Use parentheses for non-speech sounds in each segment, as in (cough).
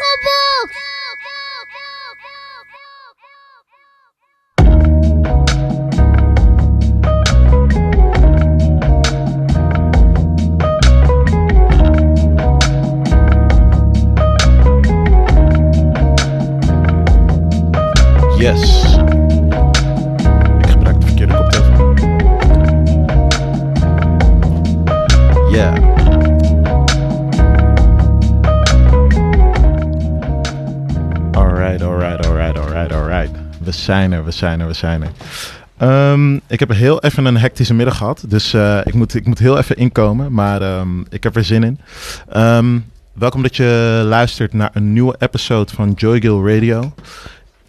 Vogelbox! Yes. Zijn er, we zijn er, we zijn er. Ehm, ik heb heel even een hectische middag gehad. Dus eh, ik, moet, ik moet heel even inkomen. Maar ehm, ik heb er zin in. Ehm, welkom dat je luistert naar een nieuwe episode van Joygill Radio.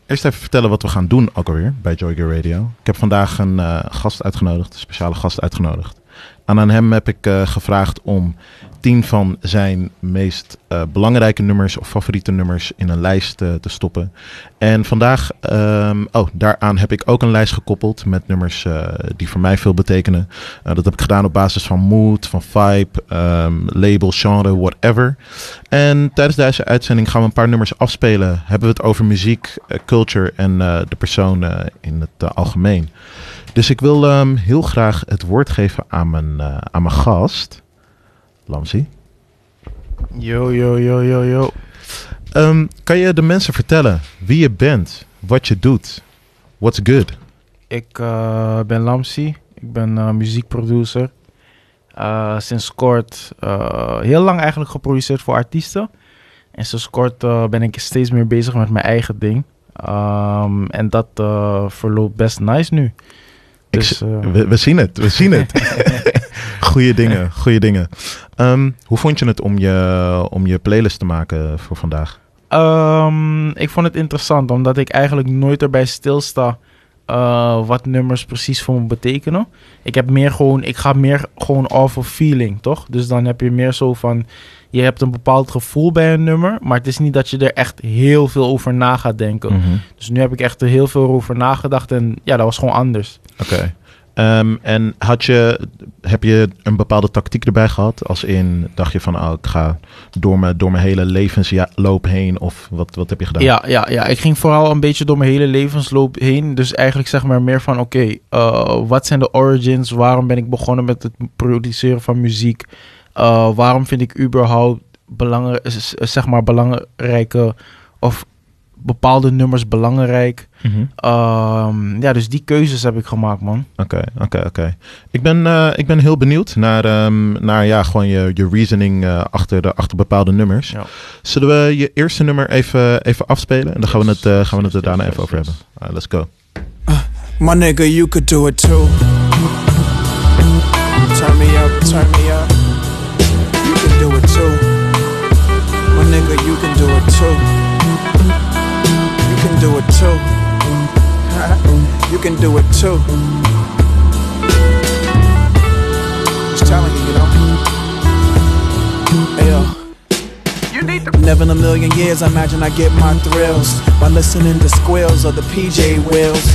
Eerst even vertellen wat we gaan doen ook alweer bij Joygill Radio. Ik heb vandaag een eh, gast uitgenodigd, een speciale gast uitgenodigd. Aan hem heb ik eh, gevraagd om tien van zijn meest eh, belangrijke nummers of favoriete nummers in een lijst eh, te stoppen. En vandaag, ehm, oh, daaraan heb ik ook een lijst gekoppeld met nummers die voor mij veel betekenen. Dat heb ik gedaan op basis van mood, van vibe, ehm, label, genre, whatever. En tijdens deze uitzending gaan we een paar nummers afspelen. Hebben we het over muziek, culture en de persoon in het algemeen. Dus ik wil ehm, heel graag het woord geven aan mijn, eh, aan mijn gast. Lamsi. Yo, yo, yo, yo, yo. Ehm, kan je de mensen vertellen wie je bent, wat je doet? What's good? Ik eh, ben Lamsi. Ik ben eh, muziekproducer. Sinds kort, heel lang eigenlijk geproduceerd voor artiesten. En sinds kort ben ik steeds meer bezig met mijn eigen ding. Ehm, en dat verloopt best nice nu. Dus, eh, we, we zien het, we zien het. (laughs) goeie dingen, goeie dingen. Ehm, hoe vond je het om je, om je playlist te maken voor vandaag? Ehm, ik vond het interessant, omdat ik eigenlijk nooit erbij stilsta eh, wat nummers precies voor me betekenen. Ik heb meer gewoon, ik ga meer gewoon off of feeling, toch? Dus dan heb je meer zo van, je hebt een bepaald gevoel bij een nummer, maar het is niet dat je er echt heel veel over na gaat denken. Mhm. Dus nu heb ik echt er heel veel over nagedacht en ja, dat was gewoon anders. Oké. Ehm, en had je, heb je een bepaalde tactiek erbij gehad? Als in, dacht je van, oh, ik ga door mijn, door mijn hele levensloop heen? Of wat, wat heb je gedaan? Ja, ja, ja, ik ging vooral een beetje door mijn hele levensloop heen. Dus eigenlijk zeg maar meer van, oké, eh, wat zijn de origins? Waarom ben ik begonnen met het produceren van muziek? Eh, waarom vind ik überhaupt belangrijk, zeg maar belangrijke of bepaalde nummers belangrijk? Mhm. Ehm, ja, dus die keuzes heb ik gemaakt, man. Oké, oké, oké. Ik ben, eh, ik ben heel benieuwd naar, ehm, naar ja, gewoon je, je reasoning eh, achter, de, achter bepaalde nummers. Ja. Zullen we je eerste nummer even, even afspelen? En dan gaan we het, eh, gaan we het er daarna even over hebben. Let's go. My nigga, you could do it too. Turn me up, turn me up. You can do it too. My nigga, you can do it too. You can do it too. you can do it too. Just telling you, you know. Hey, yo. Never in a million years, I imagine I get my thrills by listening to squeals of the PJ wheels.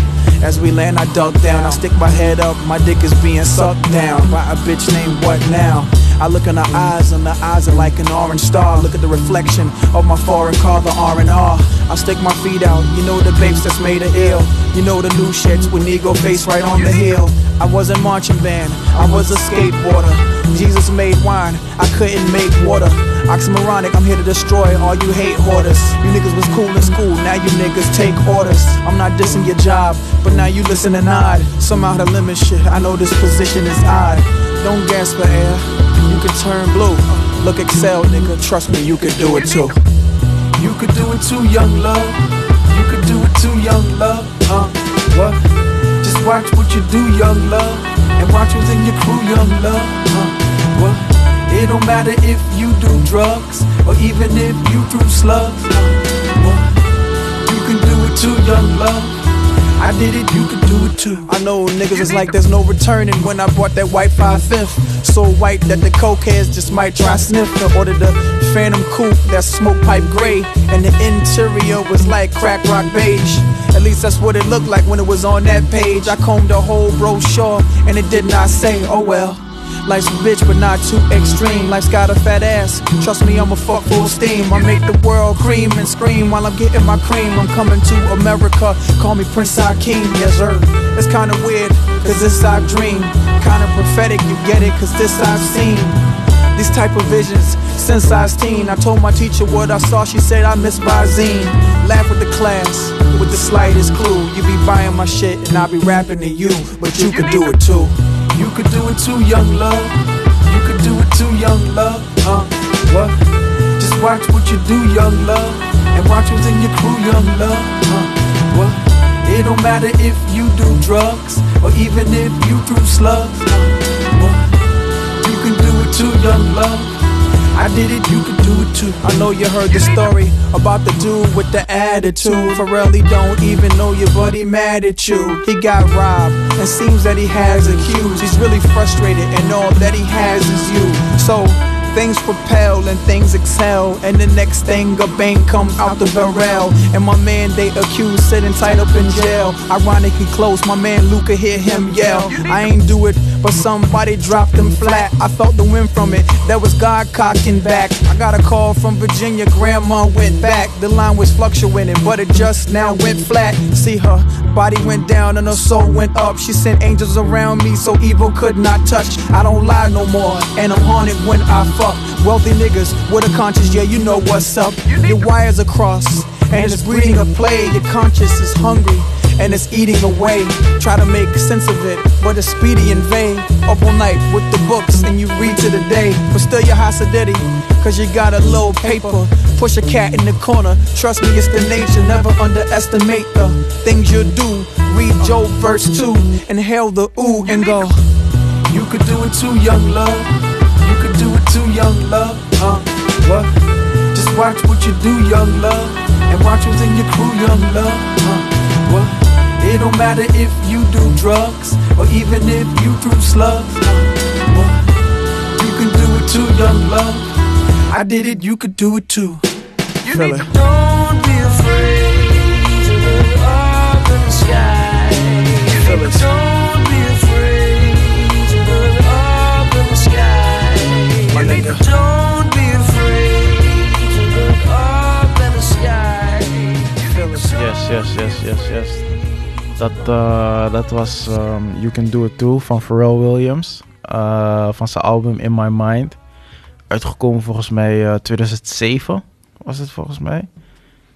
As we land, I duck down. I stick my head up, my dick is being sucked down by a bitch named What Now? I look in her eyes, and the eyes are like an orange star. Look at the reflection of my foreign car, the R and R. I stick my feet out, you know the babes that's made of ill. You know the new shits with Negro face right on the hill. I wasn't marching band, I was a skateboarder. Jesus made wine, I couldn't make water. Oxymoronic, I'm here to destroy all you hate hoarders. You niggas was cool in school, now you niggas take orders. I'm not dissing your job, but now you listen and nod. Somehow the limit shit, I know this position is odd. Don't gasp for air, you can turn blue. Look, excel, nigga, trust me, you can do it too. You could do it too, young love. You could do it too, young love. Huh? What? Just watch what you do, young love. And watch who's in your crew, young love. Huh? What? It don't matter if you do drugs or even if you threw slugs. Huh? What? You can do it too, young love. I did it, you can do it too. I know niggas is like there's no returning when I bought that white 5 5th. So white that the cokeheads just might try sniff to order the Phantom Coupe that's smoke pipe gray. And the interior was like crack rock beige. At least that's what it looked like when it was on that page. I combed the whole brochure and it did not say, oh well. Life's a bitch, but not too extreme. Life's got a fat ass. Trust me, I'm a fuck full steam. I make the world cream and scream while I'm getting my cream. I'm coming to America. Call me Prince Hakeem, yes sir. It's kinda weird, cause this I've dreamed. Kinda prophetic, you get it, cause this I've seen. These type of visions since I was teen. I told my teacher what I saw. She said I miss Bazine. Laugh with the class with the slightest clue. You be buying my shit and I be rapping to you, but you can do it too. You could do it too, young love. You could do it too, young love. Uh, what? Just watch what you do, young love, and watch who's in your crew, young love. Uh, what? It don't matter if you do drugs or even if you threw slugs. Uh, what? You can do it too, young love. I did it, you could do it too. I know you heard the story about the dude with the attitude. Pharrell, he don't even know you, but he mad at you. He got robbed, and seems that he has accused. He's really frustrated, and all that he has is you. So, things propel and things excel. And the next thing, a bank comes out the barrel. And my man, they accused, sitting tight up in jail. Ironically close, my man Luca hear him yell. I ain't do it, but somebody dropped them flat. I felt the wind from it, that was God cocking back. I got a call from Virginia, grandma went back. The line was fluctuating, but it just now went flat. See her body went down and her soul went up. She sent angels around me so evil could not touch. I don't lie no more, and I'm haunted when I fuck. Wealthy niggas with a conscience, yeah, you know what's up. Your wires are crossed, and it's breeding a play. Your conscience is hungry and it's eating away. Try to make sense of it, but it's speedy and vague. Up all night with the books and you read to the day, but still you're hostility, cause you got a little paper. Push a cat in the corner, trust me, it's the nature. Never underestimate the things you do. Read Job verse 2, inhale the ooh and go. You could do it too, young love. You could do it too, young love. Uh, what? Just watch what you do, young love. And watch who's in your crew, young love. Uh, what? It don't matter if you do drugs or even if you threw slugs. You can do it too, young love. I did it, you could do it too. You Feel need it. Don't be afraid Dat, uh, dat was um, You Can Do It Too van Pharrell Williams. Uh, van zijn album In My Mind. Uitgekomen volgens mij uh, 2007 was het volgens mij.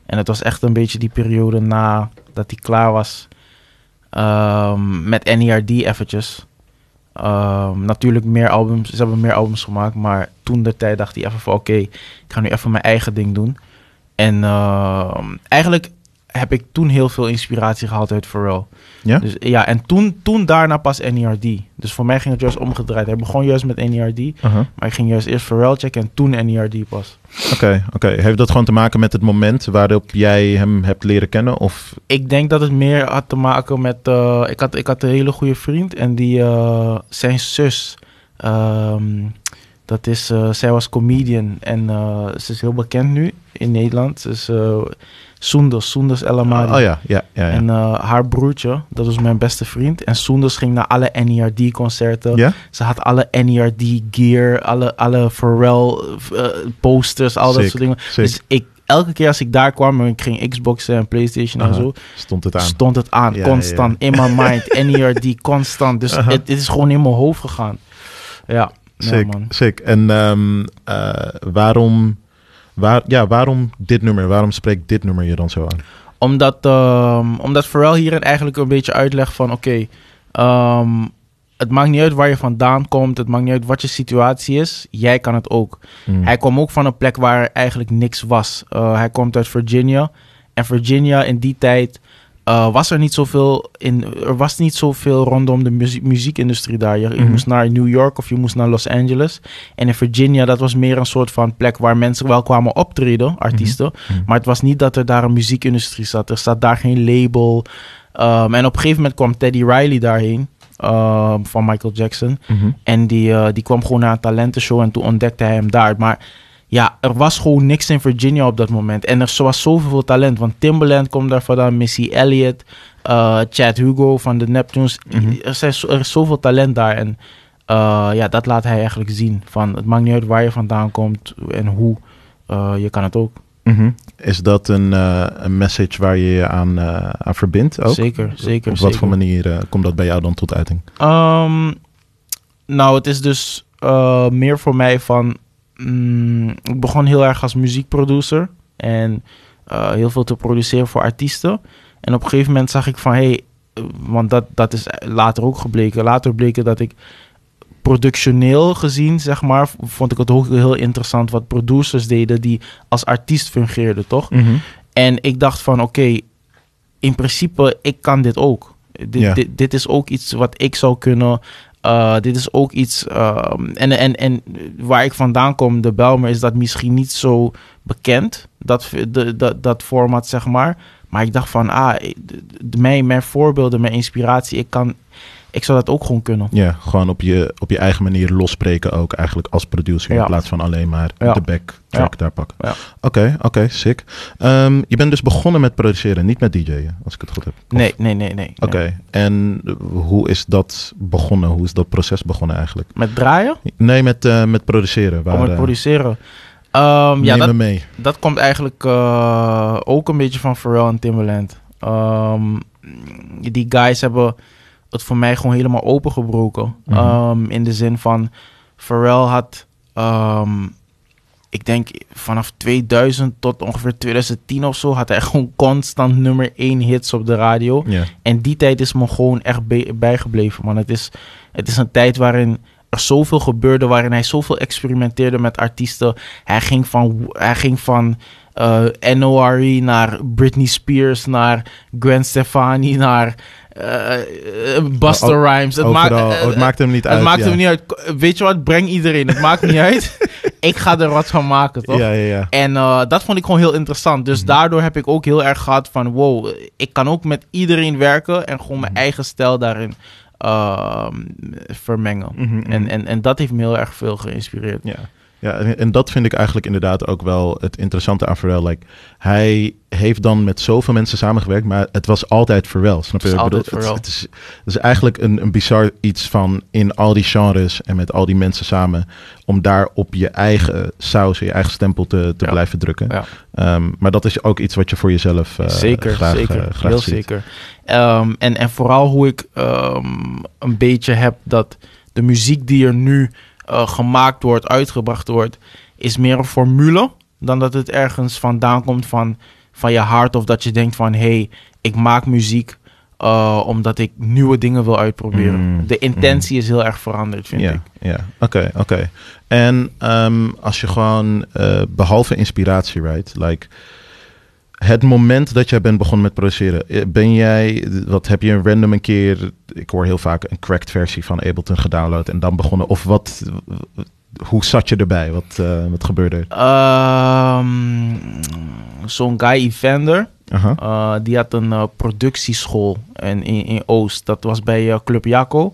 En het was echt een beetje die periode na dat hij klaar was um, met NERD eventjes. Um, natuurlijk meer albums, ze hebben meer albums gemaakt. Maar toen de tijd dacht hij even van oké, ik ga nu even mijn eigen ding doen. En eigenlijk heb ik toen heel veel inspiratie gehaald uit Pharrell. Ja? Dus, ja, en toen, toen daarna pas NERD. Dus voor mij ging het juist omgedraaid. Hij begon juist met NERD. Uh-huh. Maar ik ging juist eerst Pharrell checken en toen NERD pas. Oké, oké. Heeft dat gewoon te maken met het moment waarop jij hem hebt leren kennen? Of? Ik denk dat het meer had te maken met... Uh, ik, had, ik had een hele goede vriend en die, uh, zijn zus... Um, dat is, uh, zij was comedian en ze is heel bekend nu in Nederland. Ze is Soenders, Soenders El Amadi. Oh, ja, ja, ja, En uh, haar broertje, dat was mijn beste vriend. En Soenders ging naar alle NERD-concerten. Ja? Ze had alle NERD-gear, alle, alle Pharrell-posters, uh, al dat soort dingen. Dus ik, elke keer als ik daar kwam en ik ging Xboxen en Playstation en zo, stond het aan. Stond het aan, ja, constant. Ja, in my (laughs) mind, NERD, constant. Dus het, is gewoon in mijn hoofd gegaan. Ja, sick, man. sick. En um, uh, waarom Waar, ja, waarom dit nummer? Waarom spreekt dit nummer je dan zo aan? Omdat, um, omdat Pharrell hierin eigenlijk een beetje uitlegt van... oké, okay, um, het maakt niet uit waar je vandaan komt. Het maakt niet uit wat je situatie is. Jij kan het ook. Mm. Hij kwam ook van een plek waar eigenlijk niks was. Uh, hij komt uit Virginia. En Virginia in die tijd uh, was er niet zoveel in. Er was niet zoveel rondom de muziek, muziekindustrie daar. Je, je, mhm. moest naar New York of je moest naar Los Angeles. En in Virginia, dat was meer een soort van plek waar mensen wel kwamen optreden, artiesten. Mhm. Mhm. Maar het was niet dat er daar een muziekindustrie zat. Er zat daar geen label. Um, en op een gegeven moment kwam Teddy Riley daarheen. Um, van Michael Jackson. En die, uh, die kwam gewoon naar een talentenshow en toen ontdekte hij hem daar. Maar ja, er was gewoon niks in Virginia op dat moment. En er was zoveel talent. Want Timbaland komt daar vandaan, Missy Elliott, uh, Chad Hugo van de Neptunes. Mhm. er, zijn, er is zoveel talent daar. En eh, ja, dat laat hij eigenlijk zien. Van, het maakt niet uit waar je vandaan komt en hoe, eh, je kan het ook. Mhm. Is dat een, eh, een message waar je je aan, eh, aan verbindt ook? Zeker, zeker. Op wat voor manier eh, komt dat bij jou dan tot uiting? Ehm, nou, het is dus eh, meer voor mij van. Mm, ik begon heel erg als muziekproducer en eh, heel veel te produceren voor artiesten. En op een gegeven moment zag ik van hé, hey, want dat, dat is later ook gebleken. Later bleken dat ik productioneel gezien, zeg maar, vond ik het ook heel interessant wat producers deden die als artiest fungeerden, toch? En ik dacht van, oké, in principe, ik kan dit ook. Dit, Ja. dit, dit is ook iets wat ik zou kunnen. Uh, dit is ook iets... ehm, en, en, en waar ik vandaan kom, de Belmer, is dat misschien niet zo bekend. Dat, de, dat, dat format, zeg maar. Maar ik dacht van, ah, de- mijn, mijn voorbeelden, mijn inspiratie, ik kan... Ik zou dat ook gewoon kunnen. Ja, gewoon op je, op je eigen manier losspreken ook eigenlijk als producer. Ja. In plaats van alleen maar Ja. de backtrack daar pakken. Oké, oké, sick. Ehm, je bent dus begonnen met produceren, niet met DJ'en, als ik het goed heb. Of- Nee, nee, nee, nee. Oké, nee. en hoe is dat begonnen? Hoe is dat proces begonnen eigenlijk? Met draaien? Nee, met, eh, met produceren. Waar, Om met eh, produceren? Ehm, ja, dat, me mee. Dat komt eigenlijk eh, ook een beetje van Pharrell en Timbaland. Ehm, die guys hebben het voor mij gewoon helemaal opengebroken. Mhm. Ehm, in de zin van, Pharrell had, ehm, ik denk vanaf 2000 tot ongeveer 2010 of zo, had hij gewoon constant nummer 1 hits op de radio. En die tijd is me gewoon echt bijgebleven, man. Het is, het is een tijd waarin er zoveel gebeurde, waarin hij zoveel experimenteerde met artiesten. Hij ging van, hij ging van eh, NORE naar Britney Spears, naar Gwen Stefani, naar Busta O- Rhymes. Het, maakt, eh, Oh, het maakt hem niet het uit. maakt ja. hem niet uit. Weet je wat? Breng iedereen. Het maakt niet uit. (laughs) Ik ga er wat van maken, toch? Ja, ja, ja. En dat vond ik gewoon heel interessant. Dus Mhm. daardoor heb ik ook heel erg gehad van... wow, ik kan ook met iedereen werken... en gewoon mijn Mhm. eigen stijl daarin ehm, vermengen. Mhm. En, en, en dat heeft me heel erg veel geïnspireerd. Ja, ja en, en dat vind ik eigenlijk inderdaad ook wel het interessante aan Pharrell. Like, hij heeft dan met zoveel mensen samengewerkt, maar het was altijd Pharrell. Snap je? Het is Ik bedoel. Het, het is, het is eigenlijk een, een bizar iets van in al die genres en met al die mensen samen, om daar op je eigen saus, je eigen stempel te, te Ja. blijven drukken. Ja. Ehm, maar dat is ook iets wat je voor jezelf eh, zeker, graag, zeker. eh, graag heel ziet. zeker. Ehm, en, en vooral hoe ik ehm, een beetje heb dat de muziek die er nu eh, gemaakt wordt, uitgebracht wordt, is meer een formule dan dat het ergens vandaan komt van, van je hart of dat je denkt van hé, hey, ik maak muziek eh, omdat ik nieuwe dingen wil uitproberen. Mm, De intentie is heel erg veranderd, vind ik. Ja, oké, oké. En ehm, als je gewoon, eh, behalve inspiratie, right? Like, het moment dat jij bent begonnen met produceren, eh, ben jij, wat heb je een random een keer, ik hoor heel vaak een cracked versie van Ableton gedownload en dan begonnen, of wat, hoe zat je erbij? Wat, eh, wat gebeurde er? Ehm, Zo'n guy Evander. Uh, die had een productieschool in, in, in Oost. Dat was bij Club Jaco.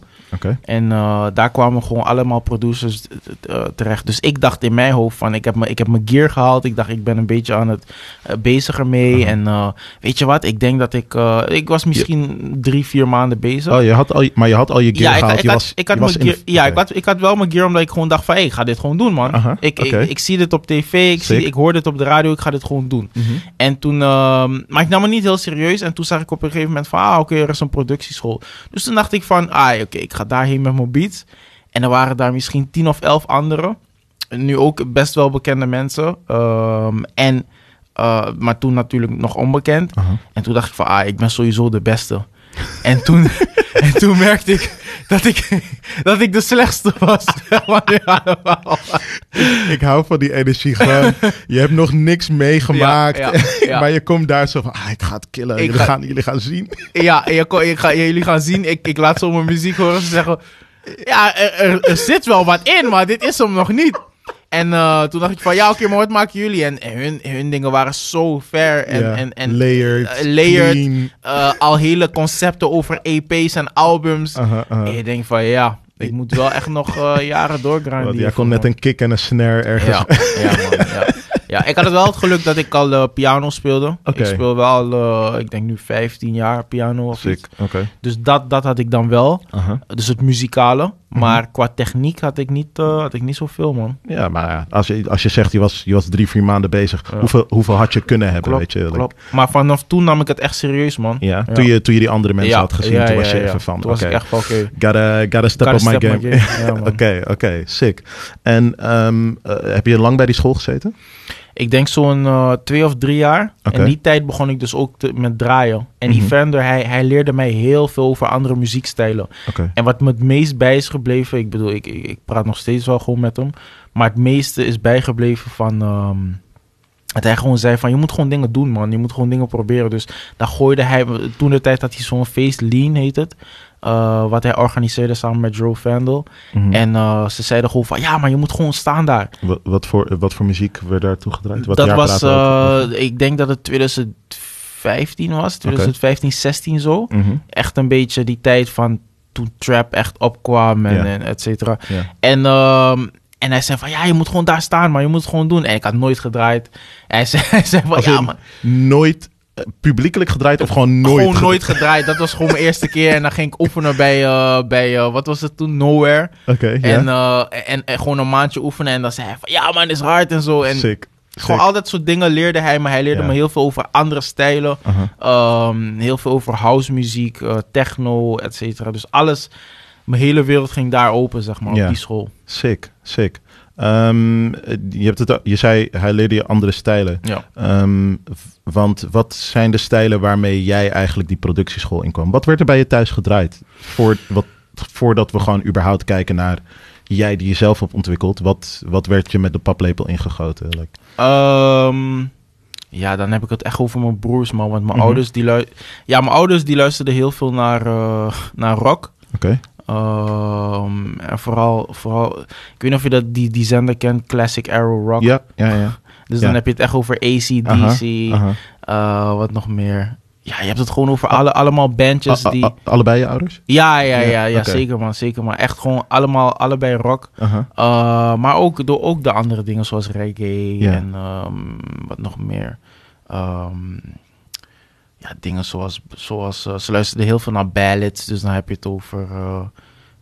En uh, daar kwamen gewoon allemaal producers uh, terecht. Dus ik dacht in mijn hoofd van, ik heb, me, ik heb mijn gear gehaald. Ik dacht, ik ben een beetje aan het uh, bezig ermee. En weet je wat, ik denk dat ik... ik was misschien ja. drie, vier maanden bezig. Oh, je had al, maar je had al je gear ja, gehaald. Ik, ik, je had, was, ik had je mijn was gear, de, ja, okay. ik, had, ik had wel mijn gear omdat ik gewoon dacht van... Hey, ik ga dit gewoon doen, man. Ik, okay. ik, ik, zie dit op tv, ik, zie, ik hoor dit op de radio, ik ga dit gewoon doen. -hmm. En toen... Uh, maar ik nam het niet heel serieus. En toen zag ik op een gegeven moment van... Ah, oké, er is een productieschool. Dus toen dacht ik van... Ah, oké, ik ga daarheen met mijn beats. En er waren daar misschien tien of elf anderen. Nu ook best wel bekende mensen. Um, en, uh, maar toen natuurlijk nog onbekend. Uh -huh. En toen dacht ik van, ah, ik ben sowieso de beste. En, toen, (laughs) en toen merkte ik dat ik, dat ik de slechtste was. (laughs) ik hou van die energie gewoon. Je hebt nog niks meegemaakt. Ja, ja, ja. (laughs) maar je komt daar zo van, ah, ik ga het killen. Jullie, ga... gaan, jullie gaan zien. ja, je, je ga, jullie gaan zien. Ik, ik laat zo mijn muziek horen. Ze zeggen, ja, er, er, er, zit wel wat in, maar dit is hem nog niet. En uh, toen dacht ik van, ja, oké, okay, maar wat maken jullie? En, en hun, hun dingen waren zo ver en, en, en layered, uh, layered uh, al hele concepten over EP's en albums. -huh, -huh. En je denkt van, ja, ik moet wel echt nog (laughs) jaren doorgrinden. Jij kon net een kick en een snare ergens. Ja, ja man, ja. (laughs) Ja, ik had het wel het geluk dat ik al eh, piano speelde. Ik speel wel, eh, ik denk nu 15 jaar piano of iets. Dus dat, dat had ik dan wel. Dus het muzikale. Mhm. Maar qua techniek had ik niet, eh, had ik niet zoveel, man. Ja, maar als je, als je zegt je was, je was drie, vier maanden bezig, Ja. hoeveel, hoeveel had je kunnen hebben, Klopt, weet je? Klopt. Maar vanaf toen nam ik het echt serieus, man. Ja, Ja. Toen, je, toen je die andere mensen Ja, had gezien, toen was je even van, Toen was ik echt van, oké. gotta, gotta step gotta up my step game. my. (laughs) Oké, oké, sick. En ehm, eh, heb je lang bij die school gezeten? Ik denk zo'n eh, twee of drie jaar. En die tijd begon ik dus ook te- met draaien. En Mhm. Evander, hij, hij leerde mij heel veel over andere muziekstijlen. En wat me het meest bij is gebleven, ik bedoel, ik, ik, ik praat nog steeds wel gewoon met hem. Maar het meeste is bijgebleven van. ehm, dat hij gewoon zei van je moet gewoon dingen doen man. Je moet gewoon dingen proberen. Dus daar gooide hij. Toen de tijd had hij zo'n feest, Lean heet het. Eh, wat hij organiseerde samen met Joe Vandal. Mhm. En eh, ze zeiden gewoon van ja, maar je moet gewoon staan daar. Wat, wat, voor, wat voor muziek werd daar toegedraaid? Wat dat was, eh, ik denk dat het 2015 was. 2015, 16 zo. Mhm. Echt een beetje die tijd van toen trap echt opkwam en, en et cetera. En, ehm, en hij zei van, ja, je moet gewoon daar staan, maar je moet het gewoon doen. En ik had nooit gedraaid. En hij zei, (laughs) hij zei van, Als ja, man, Nooit publiekelijk gedraaid of gewoon nooit? gewoon ge- nooit gedraaid. Dat was gewoon mijn (laughs) eerste keer. En dan ging ik oefenen bij, eh, bij eh, wat was het toen, Nowhere. Oké. En, eh, en, en gewoon een maandje oefenen. En dan zei hij van, ja man, is hard en zo. En Sick. gewoon Sick. al dat soort dingen leerde hij me. Hij leerde me heel veel over andere stijlen. Aha. Ehm, heel veel over house muziek, techno, et cetera. Dus alles, mijn hele wereld ging daar open, zeg maar, op die school. Sick, sick. Ehm, eh, je, hebt het, je zei, hij leerde je andere stijlen. Ja. Ehm, want wat zijn de stijlen waarmee jij eigenlijk die productieschool inkwam? Wat werd er bij je thuis gedraaid? Voor, wat, voordat we gewoon überhaupt kijken naar jij die jezelf hebt ontwikkeld. Wat, wat werd je met de paplepel ingegoten? Like, Ehm, ja, dan heb ik het echt over mijn broers, man. Want mijn Mhm. ouders, die ja, mijn ouders die luisterden heel veel naar, eh, naar rock. Oké, Ehm, en vooral, vooral, ik weet niet of je dat, die, die zender kent, Classic Arrow Rock. ja, ja, ja. Dus ja. dan heb je het echt over ACDC, Aha, aha. eh, wat nog meer. Ja, je hebt het gewoon over alle, allemaal bandjes A- a- die... a- allebei je ouders? Ja, ja, Ja, ja, zeker man, zeker man. Echt gewoon allemaal, allebei rock. Uh, maar ook door ook de andere dingen zoals reggae en ehm, wat nog meer. Ehm, ja, dingen zoals, zoals eh, ze luisterden heel veel naar ballads, dus dan heb je het over, eh,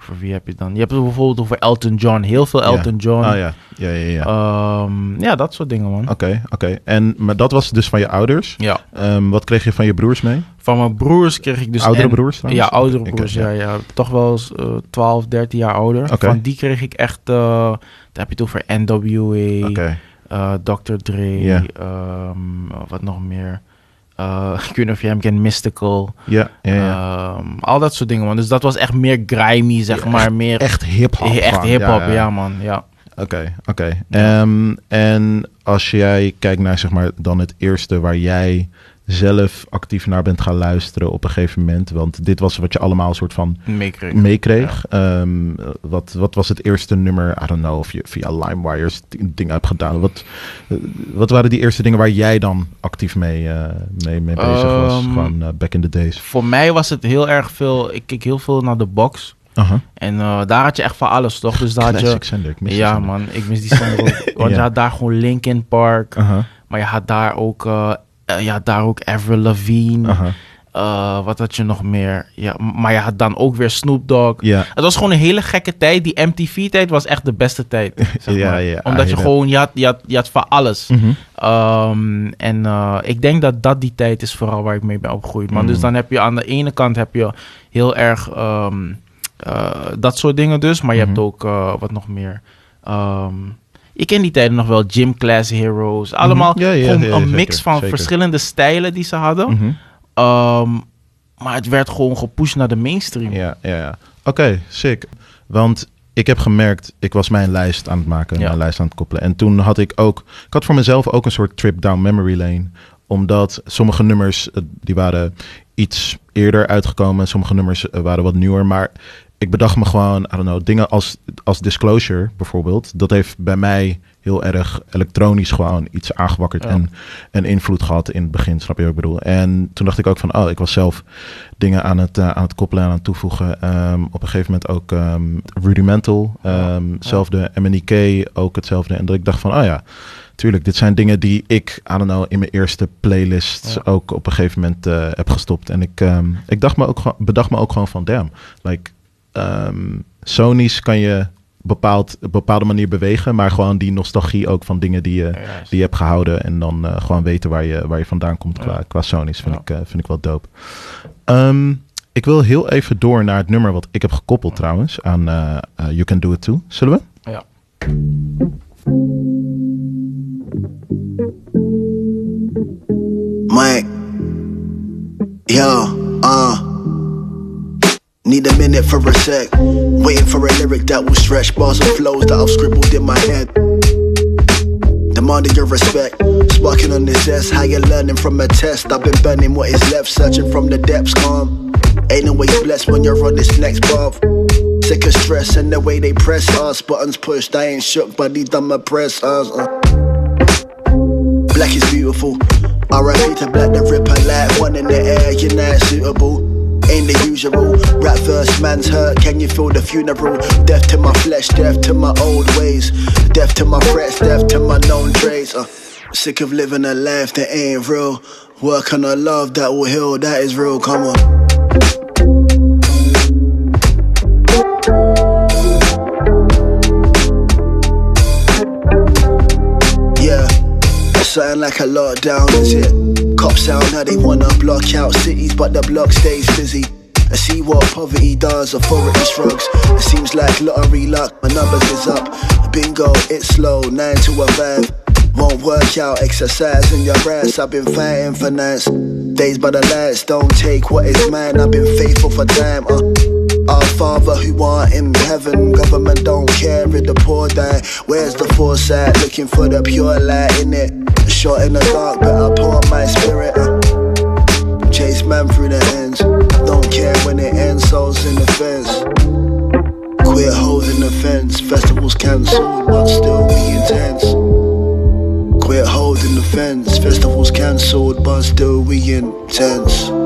over wie heb je dan? Je hebt het bijvoorbeeld over Elton John, heel veel Elton John. Ah ja, ja, ja. ja. Ehm, ja, dat soort dingen man. Oké, oké. En Maar dat was dus van je ouders. Ja, Ehm, wat kreeg je van je broers mee? van mijn broers kreeg ik dus... oudere en- broers trouwens? Ja, oudere broers, ja. ja, ja. Toch wel eh, 12, 13 jaar ouder. Oké. Van die kreeg ik echt, eh daar heb je het over NWA, Dr. Dre, ehm, wat nog meer. Eh, (laughs) ik weet niet of je hem kent, Mystical. ja, ja, ja. Ehm, al dat soort dingen, man. Dus dat was echt meer grimy, zeg Ja, maar. Meer, Echt hip-hop. echt hip-hop, ja, man. Ja. Oké, oké. Ehm, en als jij kijkt naar zeg maar dan het eerste waar jij zelf actief naar bent gaan luisteren op een gegeven moment, want dit was wat je allemaal een soort van Meekreeg. meekreeg. Ehm, wat, wat was het eerste nummer? I don't know of je via LimeWires dingen hebt gedaan. Wat, eh, wat waren die eerste dingen waar jij dan actief mee, eh, mee, mee bezig was? Ehm, Gewoon eh, back in the days. Voor mij was het heel erg veel... Ik keek heel veel naar de box. Aha. En daar had je echt van alles, toch? Dus daar had je... Ja, zender. man. Ik mis die zender ook. (laughs) Want Ja. je had daar gewoon Linkin Park. Aha, Maar je had daar ook... eh, had daar ook Avril Lavigne. Eh, wat had je nog meer? Ja, maar je had dan ook weer Snoop Dogg. Ja, Het was gewoon een hele gekke tijd. Die MTV-tijd was echt de beste tijd. (laughs) Zeg Ja, maar. ja, Omdat je ja. gewoon, je had, je, had, je had van alles. Mhm. Ehm, en eh, ik denk dat dat die tijd is vooral waar ik mee ben opgegroeid. Man. Mm. Dus dan heb je aan de ene kant heb je heel erg ehm, eh, dat soort dingen dus. Maar je hebt Mhm. ook eh, wat nog meer. Ehm, je kent die tijden nog wel. Gym Class Heroes. Allemaal Mhm. Ja, ja, gewoon ja, ja, een zeker, mix van zeker. verschillende stijlen die ze hadden. Mhm. Ehm, maar het werd gewoon gepusht naar de mainstream. Ja, ja, ja. Oké, sick. Want ik heb gemerkt, ik was mijn lijst aan het maken, mijn lijst aan het koppelen. En toen had ik ook, ik had voor mezelf ook een soort trip down memory lane. Omdat sommige nummers, eh, die waren iets eerder uitgekomen. Sommige nummers eh, waren wat nieuwer. Maar ik bedacht me gewoon, I don't know, dingen als, als Disclosure bijvoorbeeld. Dat heeft bij mij heel erg elektronisch gewoon iets aangewakkerd. Ja. En, en invloed gehad in het begin, snap je wat ik bedoel? En toen dacht ik ook van, oh, ik was zelf dingen aan het, eh, aan het koppelen en aan het toevoegen. Ehm, op een gegeven moment ook ehm, Rudimental, ehm, hetzelfde. MNEK ook hetzelfde. En dat ik dacht van, oh ja, tuurlijk. Dit zijn dingen die ik, I don't know, in mijn eerste playlist Ja. ook op een gegeven moment eh, heb gestopt. En ik, ik dacht me ook, gewoon- bedacht me ook gewoon van, damn, like, ehm, Sony's kan je bepaald, op een bepaalde manier bewegen, maar gewoon die nostalgie ook van dingen die je, die je hebt gehouden en dan eh, gewoon weten waar je, waar je vandaan komt qua, Ja. qua Sony's, vind, Ja. ik, eh, vind ik wel dope. Ehm, ik wil heel even door naar het nummer wat ik heb gekoppeld trouwens aan eh, eh, You Can Do It Too. Zullen we? Ja. Mike. Yo, uh. Need a minute for a sec. Waiting for a lyric that will stretch bars and flows that I've scribbled in my head. Demanding your respect. Sparking on this S, how you learning from a test. I've been burning what is left, searching from the depths, calm. Ain't always blessed when you're on this next path. Sick of stress and the way they press us. Buttons pushed, I ain't shook, but these my press us. Uh. Black is beautiful. I RIP to Black the Ripper, like one in the air, you're not suitable. Ain't the usual. Rap verse, man's hurt. Can you feel the funeral? Death to my flesh, death to my old ways. Death to my threats, death to my known traits. Uh, sick of living a life that ain't real. Work on a love that will heal, that is real. Come on. Yeah, something like a lockdown, is it? Cops sound now they wanna block out cities, but the block stays busy. I see what poverty does, authority shrugs. It seems like lottery luck, my numbers is up. Bingo, it's slow, nine to a five. Won't work out, exercise in your ass. I've been fighting for nights. Days by the lights, don't take what is mine. I've been faithful for time. Uh. Our Father who art in heaven, government don't care if the poor die. Where's the foresight? Looking for the pure light in it. Short in the dark, but I pour my spirit. Chase man through the ends. Don't care when it ends, souls in the fence. Quit holding the fence. Festivals cancelled, but still we intense. Quit holding the fence. Festivals cancelled, but still we intense.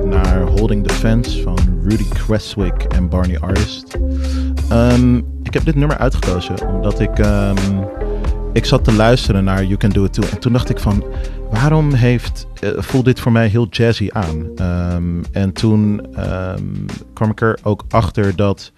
Naar Holding the Fence van Rudy Cresswick en Barney Artist. Ehm, ik heb dit nummer uitgekozen omdat ik, ehm, ik zat te luisteren naar You Can Do It Too. En toen dacht ik van, waarom heeft, eh, voelt dit voor mij heel jazzy aan? Ehm, en toen kwam ik er ook achter dat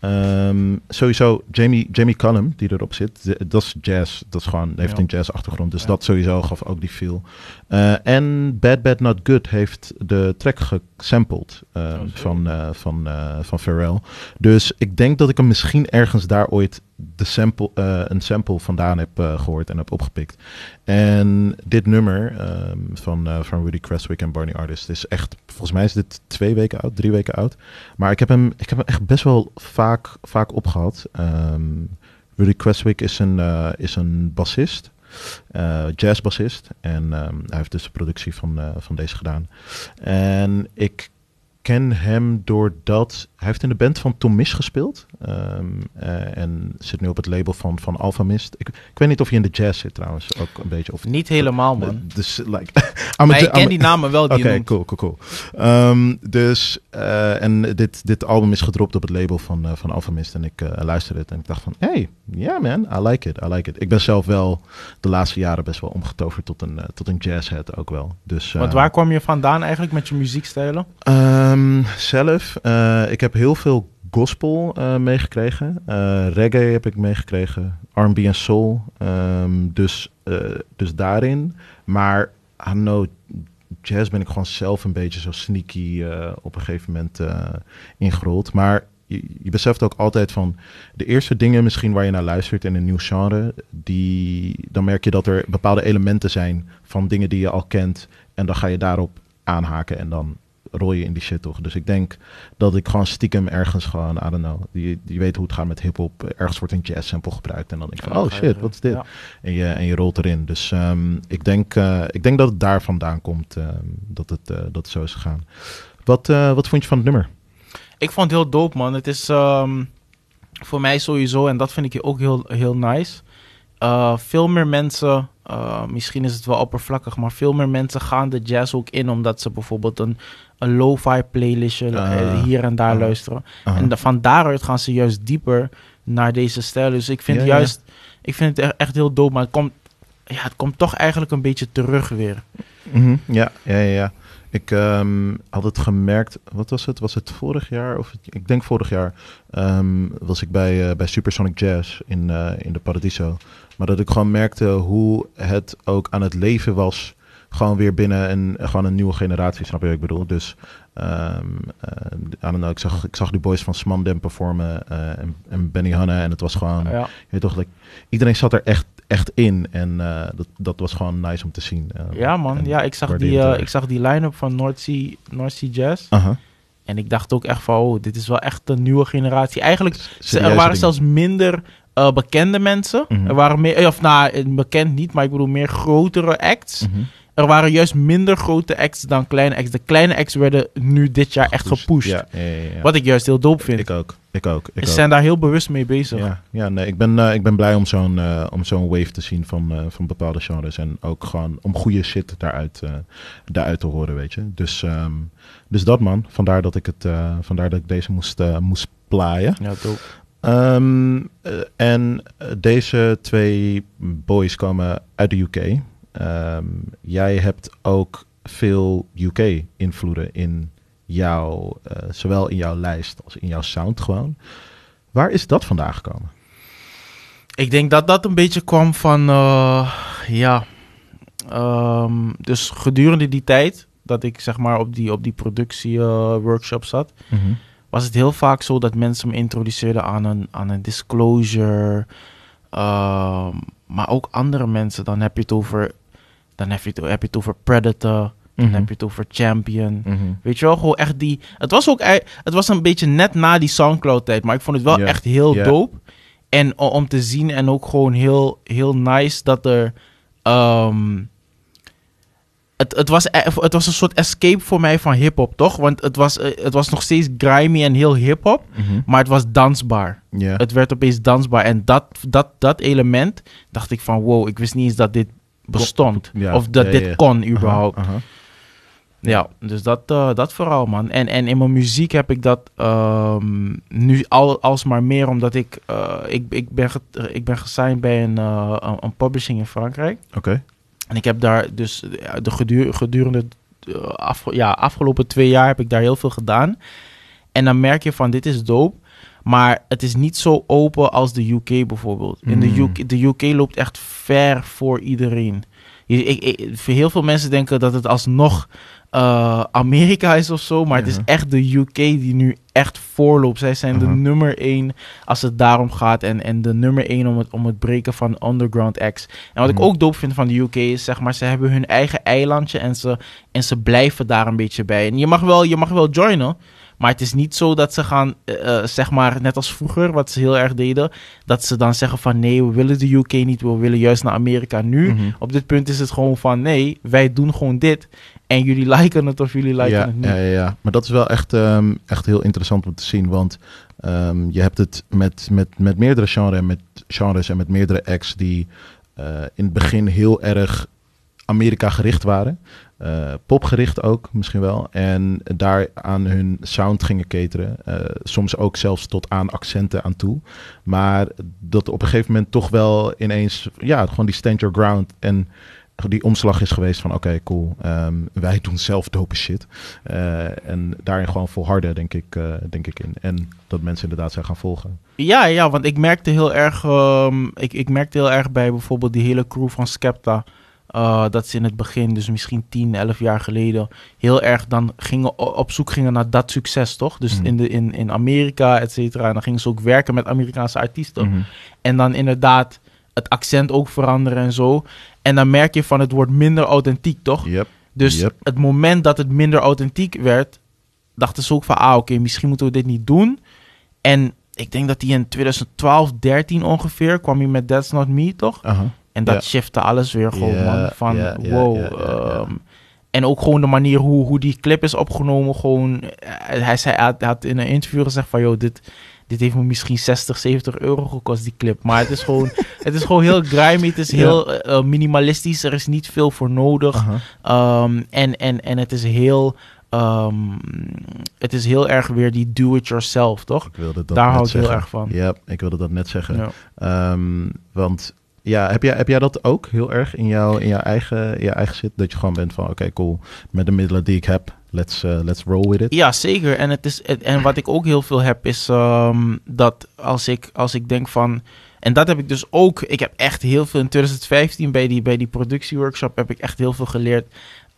Ehm, sowieso, Jamie, Jamie Cullum, die erop zit, dat is jazz. Dat is gewoon, heeft Ja. een jazz achtergrond. Dus Ja. dat sowieso gaf ook die feel. Eh, en Bad Bad Not Good heeft de track gesampled eh, Oh, van, eh, van, eh, van Pharrell. Dus ik denk dat ik hem misschien ergens daar ooit de sample, eh, een sample vandaan heb eh, gehoord en heb opgepikt. En dit nummer ehm, van, eh, van Rudy Cresswick en Barney Artist is echt, volgens mij is dit twee weken oud, drie weken oud. Maar ik heb hem, ik heb hem echt best wel vaak, vaak opgehad. Ehm, Rudy Cresswick is een, is een bassist, eh, jazzbassist. En ehm, hij heeft dus de productie van, van deze gedaan. En ik ken hem doordat hij heeft in de band van Tom Misch gespeeld. ehm, eh, en zit nu op het label van, van Alpha Mist. Ik, ik weet niet of hij in de jazz zit trouwens, ook een beetje. Of, Niet helemaal, man. Dus, like, (laughs) Maar ik ken die namen wel die Oké, je cool, cool, cool. Ehm, dus, eh, en dit, dit album is gedropt op het label van, eh van Alpha Mist. En ik luisterde het en ik dacht van, hey, yeah man, I like it, I like it. Ik ben zelf wel de laatste jaren best wel omgetoverd tot een, tot een jazzhead ook wel. Dus, Want waar kwam je vandaan eigenlijk met je muziekstijlen? Ehm, zelf, ik heb heel veel gospel eh, meegekregen. Eh, reggae heb ik meegekregen. R&B en soul. Ehm, dus, eh, dus daarin. Maar, know, jazz ben ik gewoon zelf een beetje zo sneaky op een gegeven moment ingerold. Maar je, je beseft ook altijd van de eerste dingen misschien waar je naar luistert in een nieuw genre, die, dan merk je dat er bepaalde elementen zijn van dingen die je al kent. En dan ga je daarop aanhaken en dan rol je in die shit toch. Dus ik denk dat ik gewoon stiekem ergens gewoon, I don't know, je, je weet hoe het gaat met hip-hop. Ergens wordt een jazz sample gebruikt en dan denk ik van, oh shit, wat is dit? Ja. En, je, en je rolt erin. Dus ehm, ik, denk, eh, ik denk dat het daar vandaan komt ehm, dat, het, eh, dat het zo is gegaan. Wat, eh, wat vond je van het nummer? Ik vond het heel dope, man. Het is ehm, voor mij sowieso, en dat vind ik ook heel, heel nice. Veel meer mensen, uh, misschien is het wel oppervlakkig, maar veel meer mensen gaan de jazz ook in omdat ze bijvoorbeeld een, een lo-fi playlistje uh, Ah. hier en daar Ah. luisteren. Aha. En van daaruit gaan ze juist dieper naar deze stijl. Dus ik vind Ja, ja. juist, ik vind het e- echt heel dope, maar het komt, ja, het komt toch eigenlijk een beetje terug weer. Mhm, Ja, ja, ja. ja. Ik ehm, had het gemerkt, wat was het? Was het vorig jaar? Of ik denk vorig jaar ehm, was ik bij, eh, bij Supersonic Jazz in, eh, in de Paradiso. Maar dat ik gewoon merkte hoe het ook aan het leven was. Gewoon weer binnen een, gewoon een nieuwe generatie, snap je wat ik bedoel? Dus I don't know, ik, zag, ik zag die boys van Smandem performen eh, en, en Benny Hanna. En het was gewoon, Ja. je weet toch, like, iedereen zat er echt, echt in. En eh, dat, dat was gewoon nice om te zien. eh. Ja, man. Ja, ik zag die, ik zag die line-up van North Sea, North sea Jazz. Aha. En ik dacht ook echt van, oh, dit is wel echt een nieuwe generatie. Eigenlijk, ze- er waren dingen. zelfs minder eh, bekende mensen. Mhm. Er waren meer, eh, of nou, eh, bekend niet, maar ik bedoel meer grotere acts. Mhm. Er waren juist minder grote acts dan kleine acts. De kleine acts werden nu dit jaar echt gepusht. Ja, ja, ja, ja. Wat ik juist heel dope vind. Ik ook. Ik ook. Ik Ze ook. zijn daar heel bewust mee bezig. Ja, ja nee, ik, ben, ik ben blij om zo'n om zo'n wave te zien van, van bepaalde genres. En ook gewoon om goede shit daaruit, daaruit te horen, weet je. Dus, ehm, dus dat man. Vandaar dat ik, het, vandaar dat ik deze moest, moest plaaien. Ja, dope. Ehm, eh, en eh, deze twee boys komen uit de UK. Ehm, jij hebt ook veel UK-invloeden in jouw, eh, zowel in jouw lijst als in jouw sound gewoon. Waar is dat vandaan gekomen? Ik denk dat dat een beetje kwam van, ja, ehm, dus gedurende die tijd dat ik zeg maar op die, op die productieworkshop zat, was het heel vaak zo dat mensen me introduceerden aan een, aan een disclosure, ehm, maar ook andere mensen. Dan heb je het over, dan heb je het, heb je het over Predator, dan Mhm. heb je het over Champion. Mhm. Weet je wel, gewoon echt die. Het was ook, het was een beetje net na die Soundcloud-tijd, maar ik vond het wel echt heel Ja. dope. En om te zien en ook gewoon heel, heel nice dat er. ehm, het, het, was, e- het was een soort escape voor mij van hip-hop, toch? Want het was, eh, het was nog steeds grimy en heel hip-hop, Mhm. maar het was dansbaar. Het werd opeens dansbaar. En dat, dat, dat element dacht ik van wow, ik wist niet eens dat dit bestond. Ja, Of dat ja, dit ja. kon überhaupt. aha. Ja, dus dat, eh, dat vooral, man. En, en in mijn muziek heb ik dat ehm, nu al, alsmaar meer, omdat ik, eh, ik, ik, ben, ik ben gesigned bij een, een, een publishing in Frankrijk. Oké. En ik heb daar dus eh, de gedur- gedurende ja, afgelopen twee jaar heb ik daar heel veel gedaan. En dan merk je van, dit is dope. Maar het is niet zo open als de UK bijvoorbeeld. In de, Mm. UK, de UK loopt echt ver voor iedereen. Je- Ik, ik, voor heel veel mensen denken dat het alsnog eh, Amerika is of zo. Maar het is echt de UK die nu echt voorloopt. Zij zijn de Mhm. nummer één als het daarom gaat. En, en de nummer één om het, om het breken van underground acts. En wat Mhm. ik ook dope vind van de UK is, zeg maar, ze hebben hun eigen eilandje en ze, en ze blijven daar een beetje bij. En je mag wel, je mag wel joinen, maar het is niet zo dat ze gaan, eh, eh, zeg maar, net als vroeger, wat ze heel erg deden, dat ze dan zeggen van nee, we willen de UK niet, we willen juist naar Amerika. Nu, Mhm. op dit punt is het gewoon van nee, wij doen gewoon dit. En jullie (laughs) liken het of jullie liken ja, het niet. ja, ja, ja, maar dat is wel echt, ehm, echt heel interessant om te zien. Want ehm, je hebt het met, met, met meerdere genres, en met genres en met meerdere acts die eh, in het begin heel erg Amerika gericht waren. Eh, popgericht ook misschien wel. En daar aan hun sound gingen cateren. Eh, soms ook zelfs tot aan accenten aan toe. Maar dat op een gegeven moment toch wel ineens, ja, gewoon die stand your ground. En die omslag is geweest van oké, cool. ehm, wij doen zelf dope shit. Eh, en daarin gewoon volharden, denk ik, denk ik in. En dat mensen inderdaad zijn gaan volgen. Ja, ja, want ik merkte heel erg, ehm, ik, ik merkte heel erg bij bijvoorbeeld die hele crew van Skepta. Eh, dat ze in het begin, dus misschien 10, 11 jaar geleden, heel erg dan gingen op zoek gingen naar dat succes, toch? Dus Mhm. in, de, in, in Amerika, et cetera. En dan gingen ze ook werken met Amerikaanse artiesten. Mhm. En dan inderdaad het accent ook veranderen en zo. En dan merk je van het wordt minder authentiek, toch? Yep. Dus Yep. het moment dat het minder authentiek werd, dachten ze ook van, ah oké, misschien moeten we dit niet doen. En ik denk dat hij in 2012, 13 ongeveer, kwam hij met That's Not Me, toch? En dat shifte alles weer gewoon, man. Van, wow. ehm, en ook gewoon de manier hoe, hoe die clip is opgenomen. Gewoon, eh, hij, zei, hij had, in een interview gezegd van, joh, dit, dit heeft me misschien 60, 70 euro gekost, die clip. Maar het is gewoon, (laughs) het is gewoon heel grimy. Het is heel eh, eh, minimalistisch. Er is niet veel voor nodig. Ehm, en, en, en het is heel... ehm, het is heel erg weer die do-it-yourself, toch? Ik wilde dat Daar hou ik heel erg van. Ja, ik wilde dat net zeggen. Ja. Want ja, heb jij, heb jij dat ook heel erg in, jouw in jouw eigen, in jouw eigen zit? Dat je gewoon bent van, oké, cool. Met de middelen die ik heb, let's, eh, let's roll with it. Ja, zeker. En, het is, en wat ik ook heel veel heb, is ehm, dat als ik, als ik denk van. En dat heb ik dus ook. Ik heb echt heel veel in 2015 bij die, bij die productieworkshop heb ik echt heel veel geleerd.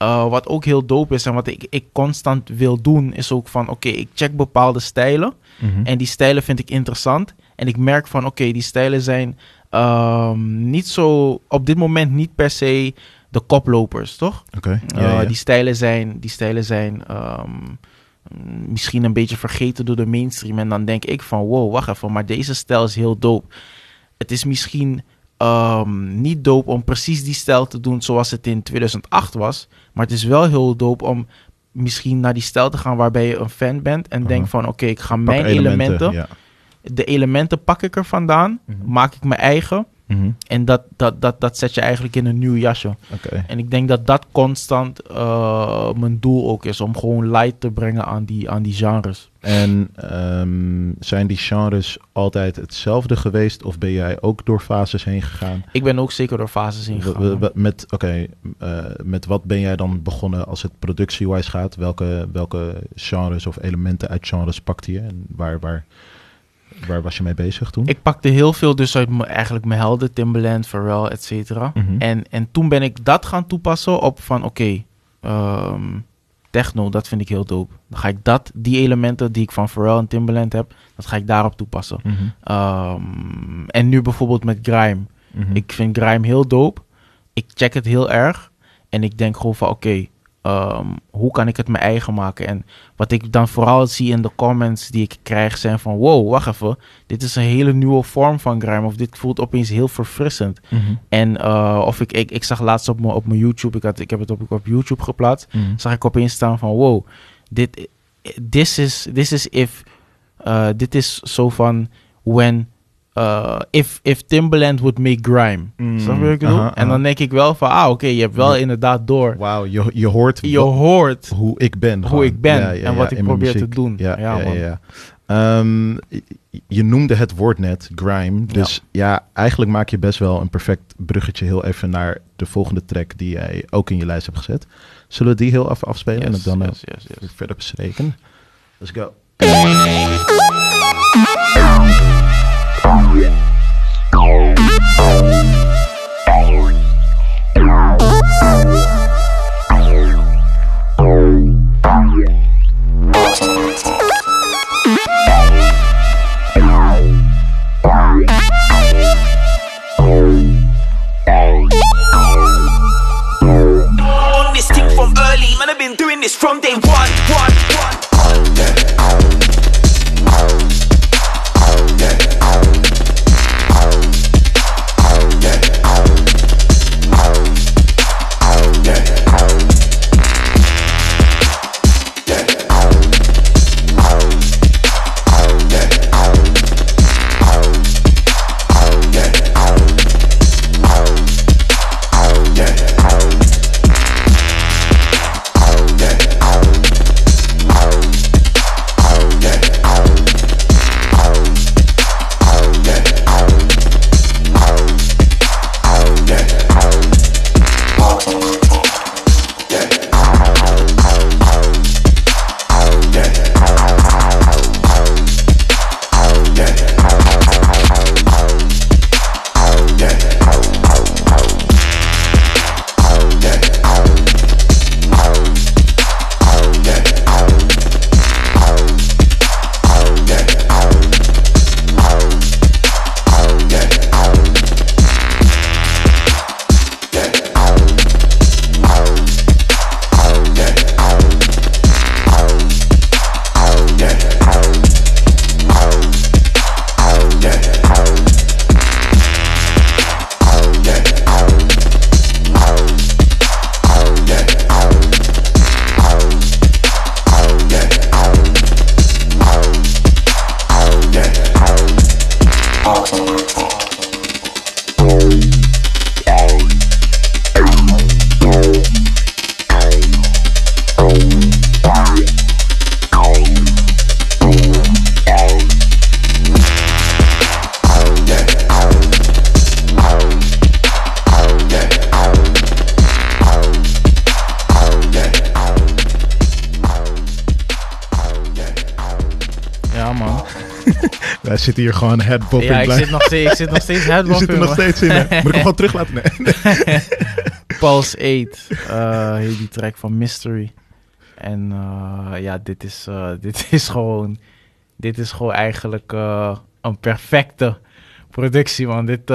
Uh, wat ook heel dope is en wat ik, ik constant wil doen, is ook van: oké, ik check bepaalde stijlen. Mhm. En die stijlen vind ik interessant. En ik merk van, oké, die stijlen zijn ehm, niet zo, op dit moment niet per se de koplopers, toch? Oké, Uh, ja, ja. Die stijlen zijn, die stijlen zijn ehm, misschien een beetje vergeten door de mainstream. En dan denk ik van, wow, wacht even, maar deze stijl is heel dope. Het is misschien ehm, niet dope om precies die stijl te doen zoals het in 2008 was. Maar het is wel heel dope om misschien naar die stijl te gaan waarbij je een fan bent. En Aha. denkt van, oké, ik ga Pak mijn elementen, ja. De elementen pak ik er vandaan. Mhm. Maak ik mijn eigen. Mhm. En dat, dat, dat, dat zet je eigenlijk in een nieuw jasje. Oké. En ik denk dat dat constant eh, mijn doel ook is. Om gewoon light te brengen aan die, aan die genres. En ehm, zijn die genres altijd hetzelfde geweest? Of ben jij ook door fases heen gegaan? Ik ben ook zeker door fases ingegaan. w- Met, oké, eh, met wat ben jij dan begonnen als het productie-wise gaat? Welke, welke genres of elementen uit genres pakte je? En waar, waar, waar was je mee bezig toen? Ik pakte heel veel dus uit eigenlijk mijn helden. Timbaland, Pharrell, et cetera. Mhm. En, en toen ben ik dat gaan toepassen op van oké, ehm, techno, dat vind ik heel dope. Dan ga ik dat, die elementen die ik van Pharrell en Timbaland heb, dat ga ik daarop toepassen. Mhm. Ehm, en nu bijvoorbeeld met Grime. Mhm. Ik vind Grime heel dope. Ik check het heel erg. En ik denk gewoon van oké, ehm, hoe kan ik het mijn eigen maken? En wat ik dan vooral zie in de comments die ik krijg zijn van wow, wacht even. Dit is een hele nieuwe vorm van Grime. Of dit voelt opeens heel verfrissend. Mhm. En eh, of ik, ik, ik zag laatst op mijn op mijn YouTube, ik, had, ik heb het op, op YouTube geplaatst. Mhm. Zag ik opeens staan van wow, dit this is, this is if, eh, dit is zo van when, eh, if, if Timbaland would make grime. Mm, Snap je wat ik bedoel? aha, En dan aha. denk ik wel van, ah oké, je hebt wel inderdaad door. Wauw, je, je hoort Je hoort hoe ik ben. hoe ik ben Ja, ja, en ja, wat ik probeer te doen. Ja, Ja, ja. Ehm, je- noemde het woord net, grime. Dus ja. eigenlijk maak je best wel een perfect bruggetje heel even naar de volgende track die jij ook in je lijst hebt gezet. Zullen we die heel even afspelen en het dan eh, yes, yes, yes. verder bespreken? Let's go. From day one. one, one. (laughs) Wij zitten hier gewoon headbopping. Ja, ik zit nog steeds, ik zit nog steeds (laughs) Je headbopping, zit er nog steeds in. hè? Moet ik hem (laughs) gewoon terug laten? Nee. Pulse 8, eh, heet die track van Mystery. En eh, ja, dit is, eh, dit is gewoon, dit is gewoon eigenlijk een perfecte productie, man. Dit,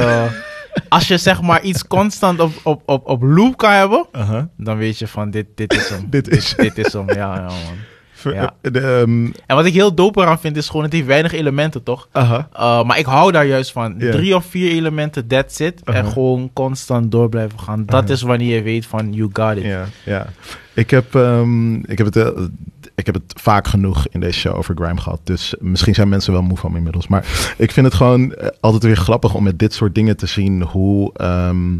als je zeg maar iets constant op, op, op, op loop kan hebben, Aha. dan weet je van dit, dit is hem. Dit is dit, dit is hem, ja, ja man. Ver- Ja. de, ehm, En wat ik heel dope eraan vind, is gewoon, het heeft weinig elementen, toch? Uh, maar ik hou daar juist van. Drie of vier elementen, that's it. En gewoon constant door blijven gaan. Dat is wanneer je weet van, you got it. Ja, ja. Ik heb, ehm, ik, heb het, eh, ik heb het vaak genoeg in deze show over grime gehad. Dus misschien zijn mensen wel moe van me inmiddels. Maar ik vind het gewoon eh, altijd weer grappig om met dit soort dingen te zien hoe, ehm,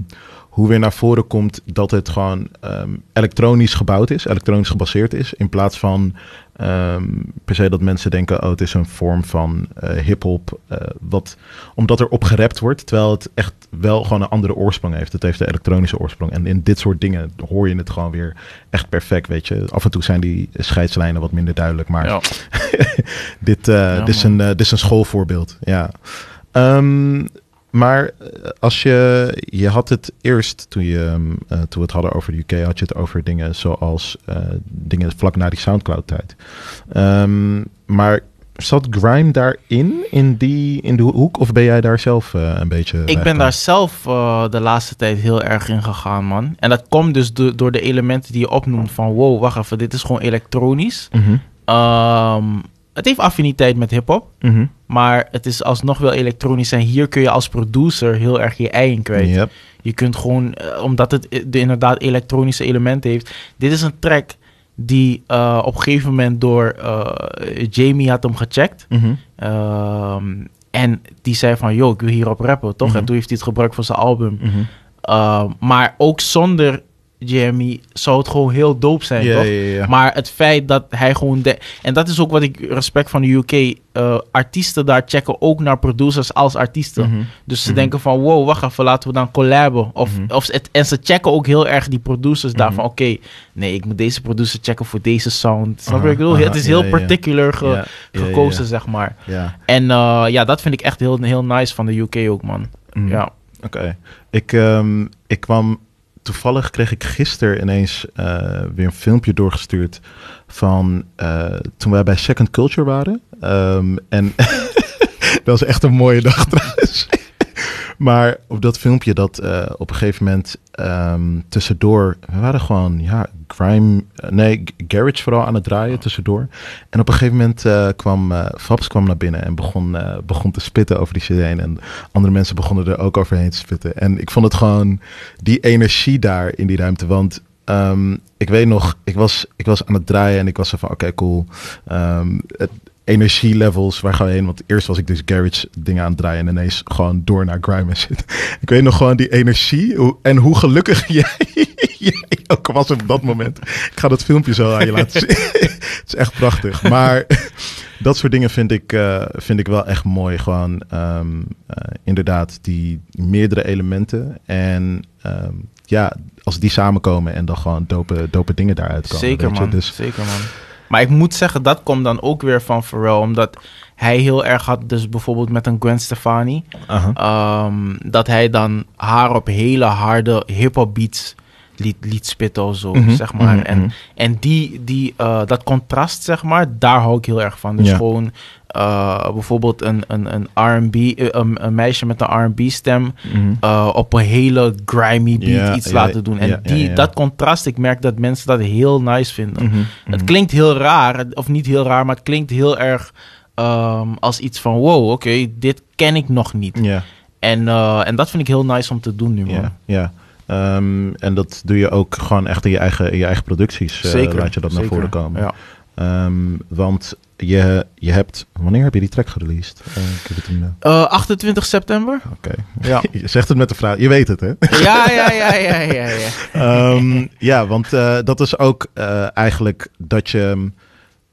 hoe weer naar voren komt dat het gewoon ehm, elektronisch gebouwd is, elektronisch gebaseerd is. In plaats van ehm, per se dat mensen denken, oh, het is een vorm van eh hip-hop. eh, wat omdat er op gerapt wordt, terwijl het echt wel gewoon een andere oorsprong heeft. Het heeft de elektronische oorsprong. En in dit soort dingen hoor je het gewoon weer echt perfect, weet je. Af en toe zijn die scheidslijnen wat minder duidelijk, maar Ja. (laughs) dit, eh, Ja, dit, is een, dit is een schoolvoorbeeld, ja. Ehm, maar eh, als je, je had het eerst, toen, je, ehm, eh, toen we het hadden over de UK, had je het over dingen zoals eh, dingen vlak na die Soundcloud-tijd. Ehm, maar zat grime daarin, in die, in de hoek, of ben jij daar zelf een beetje Ik ben daar zelf de laatste tijd heel erg in gegaan, man. En dat komt dus do- door de elementen die je opnoemt. Van wow, wacht even, dit is gewoon elektronisch. Ehm, het heeft affiniteit met hip-hop. mhm. Maar het is alsnog wel elektronisch. En hier kun je als producer heel erg je ei in kwijt. Yep. Je kunt gewoon, eh, omdat het eh, de inderdaad elektronische elementen heeft. Dit is een track die eh, op een gegeven moment door Jamie had hem gecheckt. Mhm. Ehm, en die zei van, yo, ik wil hierop rappen, toch? Mhm. En toen heeft hij het gebruikt voor zijn album. Mhm. Ehm, maar ook zonder Jamie zou het gewoon heel dope zijn, toch? Maar het feit dat hij gewoon... De en dat is ook wat ik respect van de UK... eh, artiesten daar checken ook naar producers als artiesten. Mhm. Dus ze Mhm. denken van, wow, wacht even, laten we dan collaben. Of, Mhm. of het, en ze checken ook heel erg die producers daarvan. Oké, nee, ik moet deze producer checken voor deze sound. Snap je ik bedoel? het is heel particular ge- gekozen, zeg maar. En eh, ja, dat vind ik echt heel, heel nice van de UK ook, man. Ja. Oké. Ik, ehm, ik kwam toevallig kreeg ik gisteren ineens eh, weer een filmpje doorgestuurd van eh, toen wij bij Second Culture waren. Ehm, en (laughs) dat was echt een mooie dag trouwens. (laughs) maar op dat filmpje dat eh, op een gegeven moment ehm, tussendoor, we waren gewoon ja grime, eh, nee garage vooral aan het draaien tussendoor. En op een gegeven moment eh, kwam eh Fabs kwam naar binnen en begon, eh, begon te spitten over die CD. En andere mensen begonnen er ook overheen te spitten. En ik vond het gewoon die energie daar in die ruimte. Want ehm, ik weet nog, ik was, ik was aan het draaien en ik was zo van oké, cool. Ehm, het, energielevels, waar gaan we heen? Want eerst was ik dus garage dingen aan het draaien en ineens gewoon door naar grime en shit. (laughs) Ik weet nog gewoon die energie hoe- en hoe gelukkig (laughs) jij, jij ook was op dat moment. Ik ga dat filmpje zo aan je laten zien. (laughs) Het is echt prachtig. Maar dat soort dingen vind ik, eh, vind ik wel echt mooi. Gewoon ehm, eh, inderdaad die meerdere elementen. En ehm, ja, als die samenkomen en dan gewoon dope, dope dingen daaruit komen. Zeker, man. Dus, Zeker, man. Maar ik moet zeggen, dat komt dan ook weer van Pharrell. Omdat hij heel erg had, dus bijvoorbeeld met een Gwen Stefani... aha. ehm, dat hij dan haar op hele harde hip-hop beats liet, liet spitten of zo, Mhm, zeg maar. mhm, En, mhm. en die, die, eh, dat contrast, zeg maar, daar hou ik heel erg van. Dus Ja. gewoon eh, bijvoorbeeld een, een, een R&B, eh, een, een meisje met een R&B stem... Mhm. eh, op een hele grimy beat iets laten doen. En die, dat contrast, ik merk dat mensen dat heel nice vinden. Mhm, Het mhm. klinkt heel raar, of niet heel raar, maar het klinkt heel erg ehm, als iets van... wow, oké, dit ken ik nog niet. Ja, En, en dat vind ik heel nice om te doen nu, man. ja, ja. Ehm, en dat doe je ook gewoon echt in je eigen, in je eigen producties. Zeker. Laat je dat naar voren komen. Ja. Ehm, want je, je hebt... Wanneer heb je die track gereleased? Eh, ik heb het in, eh, Eh, 28 september? Oké. Ja. (laughs) Je zegt het met de vraag. Je weet het, hè? ja, ja, ja, ja, ja, ja. (laughs) Ehm, ja, want eh, dat is ook eh, eigenlijk dat je...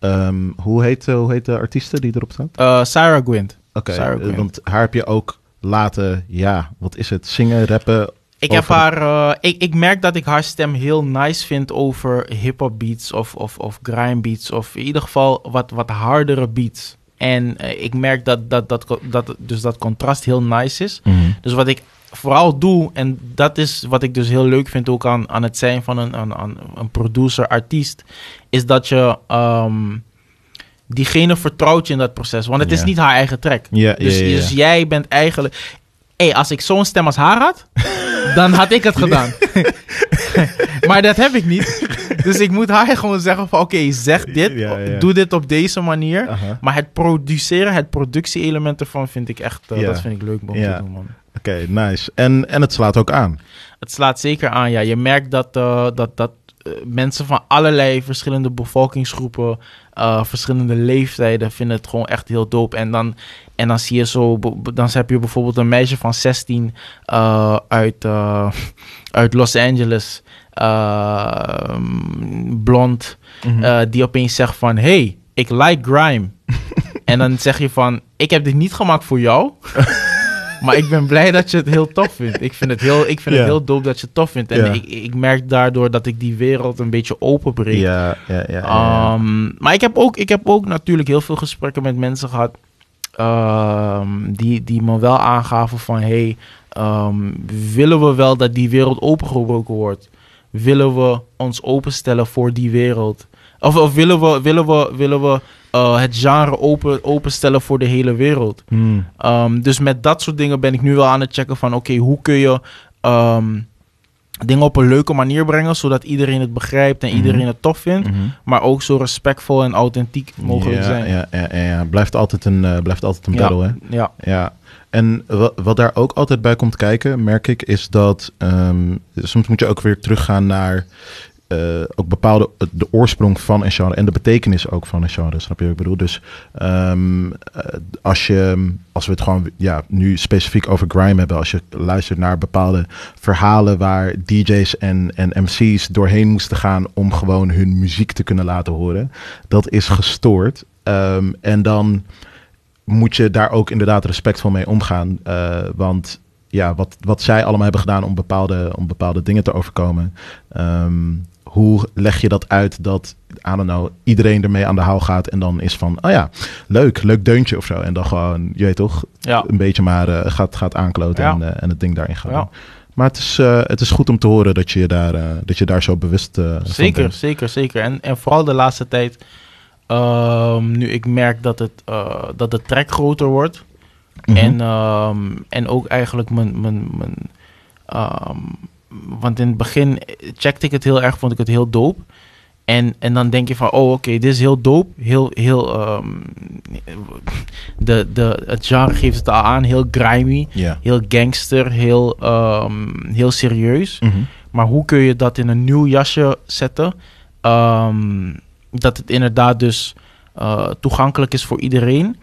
ehm, hoe, heet, hoe heet de artieste die erop staat? Eh, Sarah Gwint. Oké, Sarah Gwynn. want haar heb je ook laten... Ja, wat is het? Zingen, rappen? Ik heb over haar. eh, ik, ik merk dat ik haar stem heel nice vind over hip-hop beats of, of, of grime beats. Of in ieder geval wat, wat hardere beats. En eh, ik merk dat, dat, dat, dat dus dat contrast heel nice is. Mhm. Dus wat ik vooral doe, en dat is wat ik dus heel leuk vind ook aan, aan het zijn van een, aan, aan een producer, artiest, is dat je ehm, diegene vertrouwt je in dat proces. Want het is niet haar eigen track. Dus, dus jij bent eigenlijk... Hé, als ik zo'n stem als haar had, dan had ik het gedaan. (laughs) maar dat heb ik niet. Dus ik moet haar gewoon zeggen van... Oké, zeg dit. Ja, ja. Doe dit op deze manier. Maar het produceren, het productie-element ervan vind ik echt... eh, Ja. Dat vind ik leuk om te doen, man. Oké, nice. En, en het slaat ook aan. Het slaat zeker aan, ja. Je merkt dat, eh, dat, dat eh, mensen van allerlei verschillende bevolkingsgroepen, verschillende leeftijden, vinden het gewoon echt heel dope. En dan, en dan zie je zo, dan heb je bijvoorbeeld een meisje van 16 eh, uit, eh, uit Los Angeles, eh, blond, eh, die opeens zegt van, hey, ik like grime. (laughs) en dan zeg je van, ik heb dit niet gemaakt voor jou. (laughs) Maar ik ben blij dat je het heel tof vindt. Ik vind het heel, ik vind het heel dope dat je het tof vindt. En ik, ik merk daardoor dat ik die wereld een beetje openbreek. Ja, ja, ja. ja, ja. Ehm, maar ik heb, ook, ik heb ook natuurlijk heel veel gesprekken met mensen gehad. Ehm, die, die me wel aangaven van... Hey, ehm, willen we wel dat die wereld opengebroken wordt? Willen we ons openstellen voor die wereld? Of, of willen we, willen we, willen we eh, het genre open, openstellen voor de hele wereld? Hmm. Um, dus met dat soort dingen ben ik nu wel aan het checken van... oké, hoe kun je dingen op een leuke manier brengen... zodat iedereen het begrijpt en Mhm. iedereen het tof vindt... Mhm. maar ook zo respectvol en authentiek mogelijk ja, zijn. Ja, ja, ja, ja. Blijft altijd een, eh, blijft altijd een battle, hè? Ja, Ja, en wa- wat daar ook altijd bij komt kijken, merk ik, is dat ehm, soms moet je ook weer teruggaan naar eh, ook bepaalde de oorsprong van een genre en de betekenis ook van een genre. Snap je wat ik bedoel? Dus ehm, eh, als je, als we het gewoon ja, nu specifiek over grime hebben, als je luistert naar bepaalde verhalen waar DJ's en, en MC's doorheen moesten gaan om gewoon hun muziek te kunnen laten horen, dat is gestoord. Ehm, en dan moet je daar ook inderdaad respectvol mee omgaan. Eh, want ja, wat, wat zij allemaal hebben gedaan om bepaalde, om bepaalde dingen te overkomen. ehm, hoe leg je dat uit dat, I don't know, iedereen ermee aan de haal gaat en dan is van, oh ja, leuk, leuk deuntje of zo. En dan gewoon, je weet toch, ja. een beetje maar eh, gaat, gaat aankloten Ja. en, eh, en het ding daarin gaat Ja. Maar het is, eh, het is goed om te horen dat je daar, dat je daar zo bewust Zeker, bent. zeker, zeker. En, en vooral de laatste tijd, ehm, nu ik merk dat, het, dat de track groter wordt. Mhm. En, ehm, en ook eigenlijk mijn. mijn, mijn ehm, want in het begin checkte ik het heel erg, vond ik het heel dope. En, en dan denk je van, oh oké, dit is heel dope. Heel, heel, ehm, de, de, het genre geeft het al aan, heel grimy, heel gangster, heel, ehm, heel serieus. Mhm. Maar hoe kun je dat in een nieuw jasje zetten? Ehm, dat het inderdaad dus eh, toegankelijk is voor iedereen.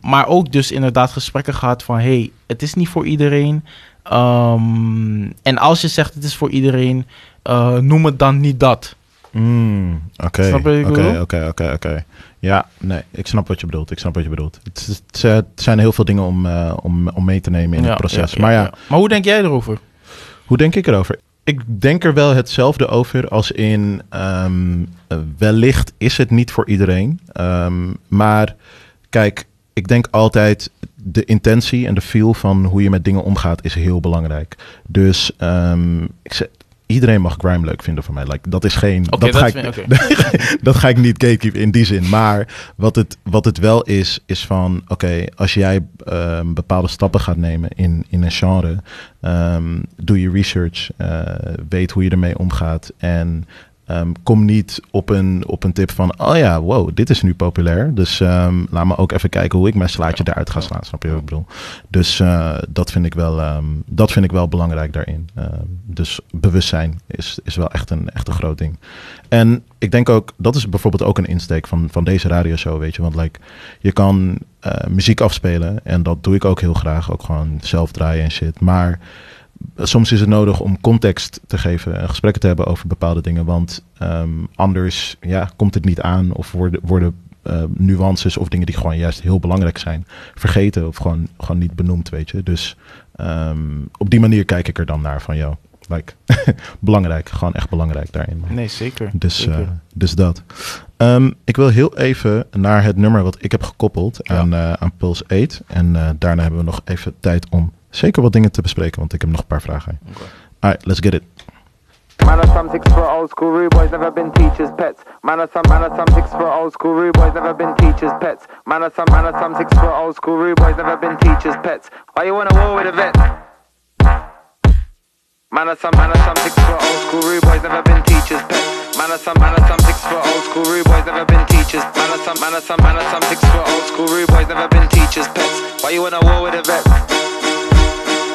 maar ook dus inderdaad gesprekken gehad van... hey, het is niet voor iedereen. Ehm, en als je zegt het is voor iedereen... eh, noem het dan niet dat. Mm, Oké, oké, oké, oké, oké. Ja, nee, ik snap wat je bedoelt. Ik snap wat je bedoelt. Het, het, zijn- het zijn heel veel dingen om, eh, om, om mee te nemen in Ja, het proces. ja, maar ja, ja. Maar hoe denk jij erover? hoe denk ik erover? Ik denk er wel hetzelfde over als in ehm, eh, wellicht is het niet voor iedereen. Ehm, maar kijk, ik denk altijd de intentie en de feel van hoe je met dingen omgaat is heel belangrijk. Dus ehm, ik zeg, iedereen mag grime leuk vinden voor mij. Like, dat is geen. Dat, ga ik, vind- (laughs) dat ga ik niet gatekeepen in die zin. Maar wat het, wat het wel is, is van... Oké, als jij ehm, bepaalde stappen gaat nemen in, in een genre... ehm, doe je research, eh, weet hoe je ermee omgaat... en ehm, kom niet op een, op een tip van... oh ja, wow, dit is nu populair. Dus ehm, laat me ook even kijken hoe ik mijn slaatje eruit ga slaan. Snap je wat ik bedoel? Dus eh, dat, vind ik wel, ehm, dat vind ik wel belangrijk daarin. Dus bewustzijn is, is wel echt een, echt een groot ding. En ik denk ook, dat is bijvoorbeeld ook een insteek van, van deze radioshow, weet je. Want like, je kan eh, muziek afspelen en dat doe ik ook heel graag. Ook gewoon zelf draaien en shit. Maar soms is het nodig om context te geven en gesprekken te hebben over bepaalde dingen. Want ehm, anders ja, komt het niet aan of worden, worden eh, nuances of dingen die gewoon juist heel belangrijk zijn vergeten of gewoon, gewoon niet benoemd, weet je. Dus ehm, op die manier kijk ik er dan naar van jou. like, (laughs) belangrijk. Gewoon echt belangrijk daarin. Nee, zeker. Dus, zeker. eh, dus dat. Ehm, ik wil heel even naar het nummer wat ik heb gekoppeld Ja. aan, eh, aan Pulse 8. En eh, daarna hebben we nog even tijd om zeker wat dingen te bespreken, want ik heb nog een paar vragen. Alright, let's get it. Man of some six foot old school rude boys never been teachers' pets. Man of some man of some six foot old school rude boys never been teachers' pets. Man of some man of some six foot old school rude boys never been teachers' pets. Why you wanna war with a vet? Man of some man of some six foot old school rude boys never been teachers' pets. Man of some man of some six foot old school rude boys never been teachers. Man of some man of some man of some six foot old school rude boys never been teachers' pets. Why you wanna war with a vet?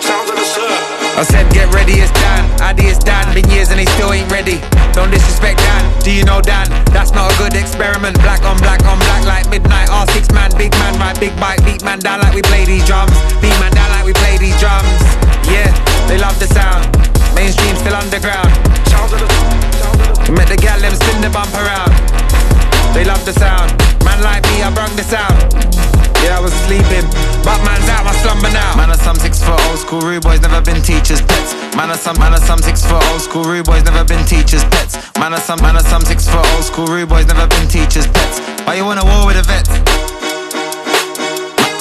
I said get ready, it's Dan. Ideas Dan, been years and they still ain't ready. Don't disrespect Dan. Do you know Dan? That's not a good experiment. Black on black on black like midnight. R6 man, big man, right, big bite, beat man down like we play these drums. Beat man down like we play these drums. Yeah, they love the sound. Mainstream still underground. Met the gal, them spin the bump around. They love the sound. Man like me, I brung the sound. Yeah, I was sleeping, but man's out my slumber now. Man of some six foot old school rude boys never been teachers' pets. Man of some man of some six foot old school rude boys never been teachers' pets. Man of some man of some six foot old school rude boys never been teachers' pets. Why you wanna war with a vet?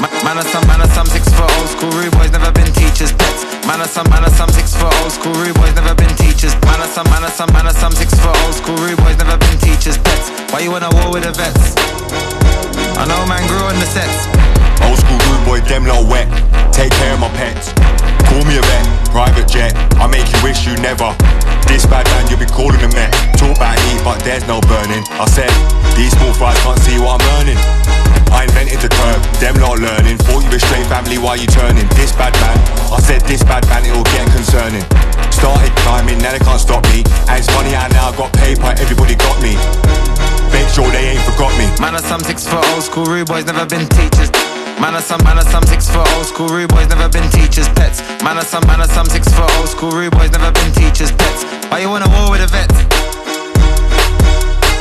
Ma- Man of some man of some six foot old school rude boys never been teachers' pets. Man of some man of some six foot old school rude boys never been teachers. Man of some man of some man of some six foot old school rude boys never been teachers' pets. Why you wanna war with a vets? I know man grew on the sets. Old school rude boy, them lot wet. Take care of my pets. Call me a vet, private jet. I make you wish you never. This bad man, you'll be calling a met. Talk about heat, but there's no burning. I said, these small fries can't see what I'm earning. I invented the curve, them lot learning. Thought you were straight family, why you turning? This bad man, I said this bad man, it'll get concerning. Started climbing, now they can't stop me. And it's funny how now I got paper, everybody got me. Make sure they ain't forgot me. Man of some six foot old school rude boys never been teachers. Man of some man of some six foot old school rude boys never been teachers' pets. Man of some man of some six foot old school rude boys never been teachers' pets. Why you wanna war with a vet?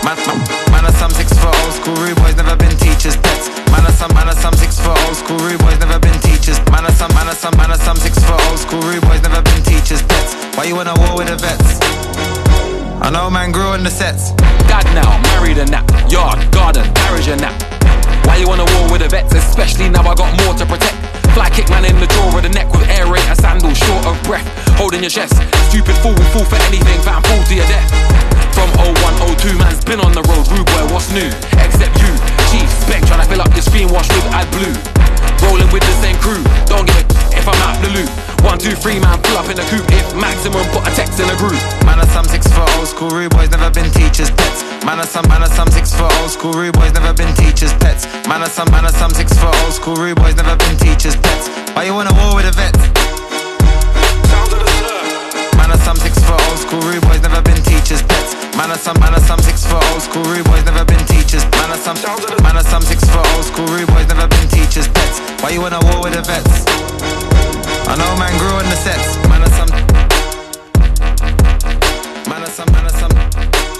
Man, man, man of some six foot old school rude boys never been teachers' pets. Man of some man of some six foot old school rude boys never been teachers. Man of some man of some man of some six foot old school rude boys never been teachers' pets. Why you wanna war with a vets? I know man grew on the sets. Dad now, married and that. Yard, garden, garage and that. Why you wanna war with the vets? Especially now I got more to protect. Fly kick man in the jaw of the neck with air raid a sandal, short of breath. Holding your chest. Stupid fool will fall for anything, fam, fall to your death. From 01, 02, man's been on the road. Rude boy, what's new? Except you. Chief Spec trying to fill up your screen wash with ad blue. Rolling with the same crew. Don't give a if I'm out the loop. One, two, three, man, pull up in the coupe. If maximum, put a text in a group. Man of some six foot old school rude boys never been teachers' pets. Man of some man of some six foot old school rude boys never been teachers' pets. Man of some man of some six foot old school rude boys never been teachers' pets. Why you wanna war with a vet? Man of some six foot old school rude boys never been teachers' pets. Man of some man of some six foot old school rude boys never been teachers. Man of some of some six foot old school rude boys never been teachers' pets. Why you wanna war with a vets? I know man grew on the sets. Man of some man of some man of some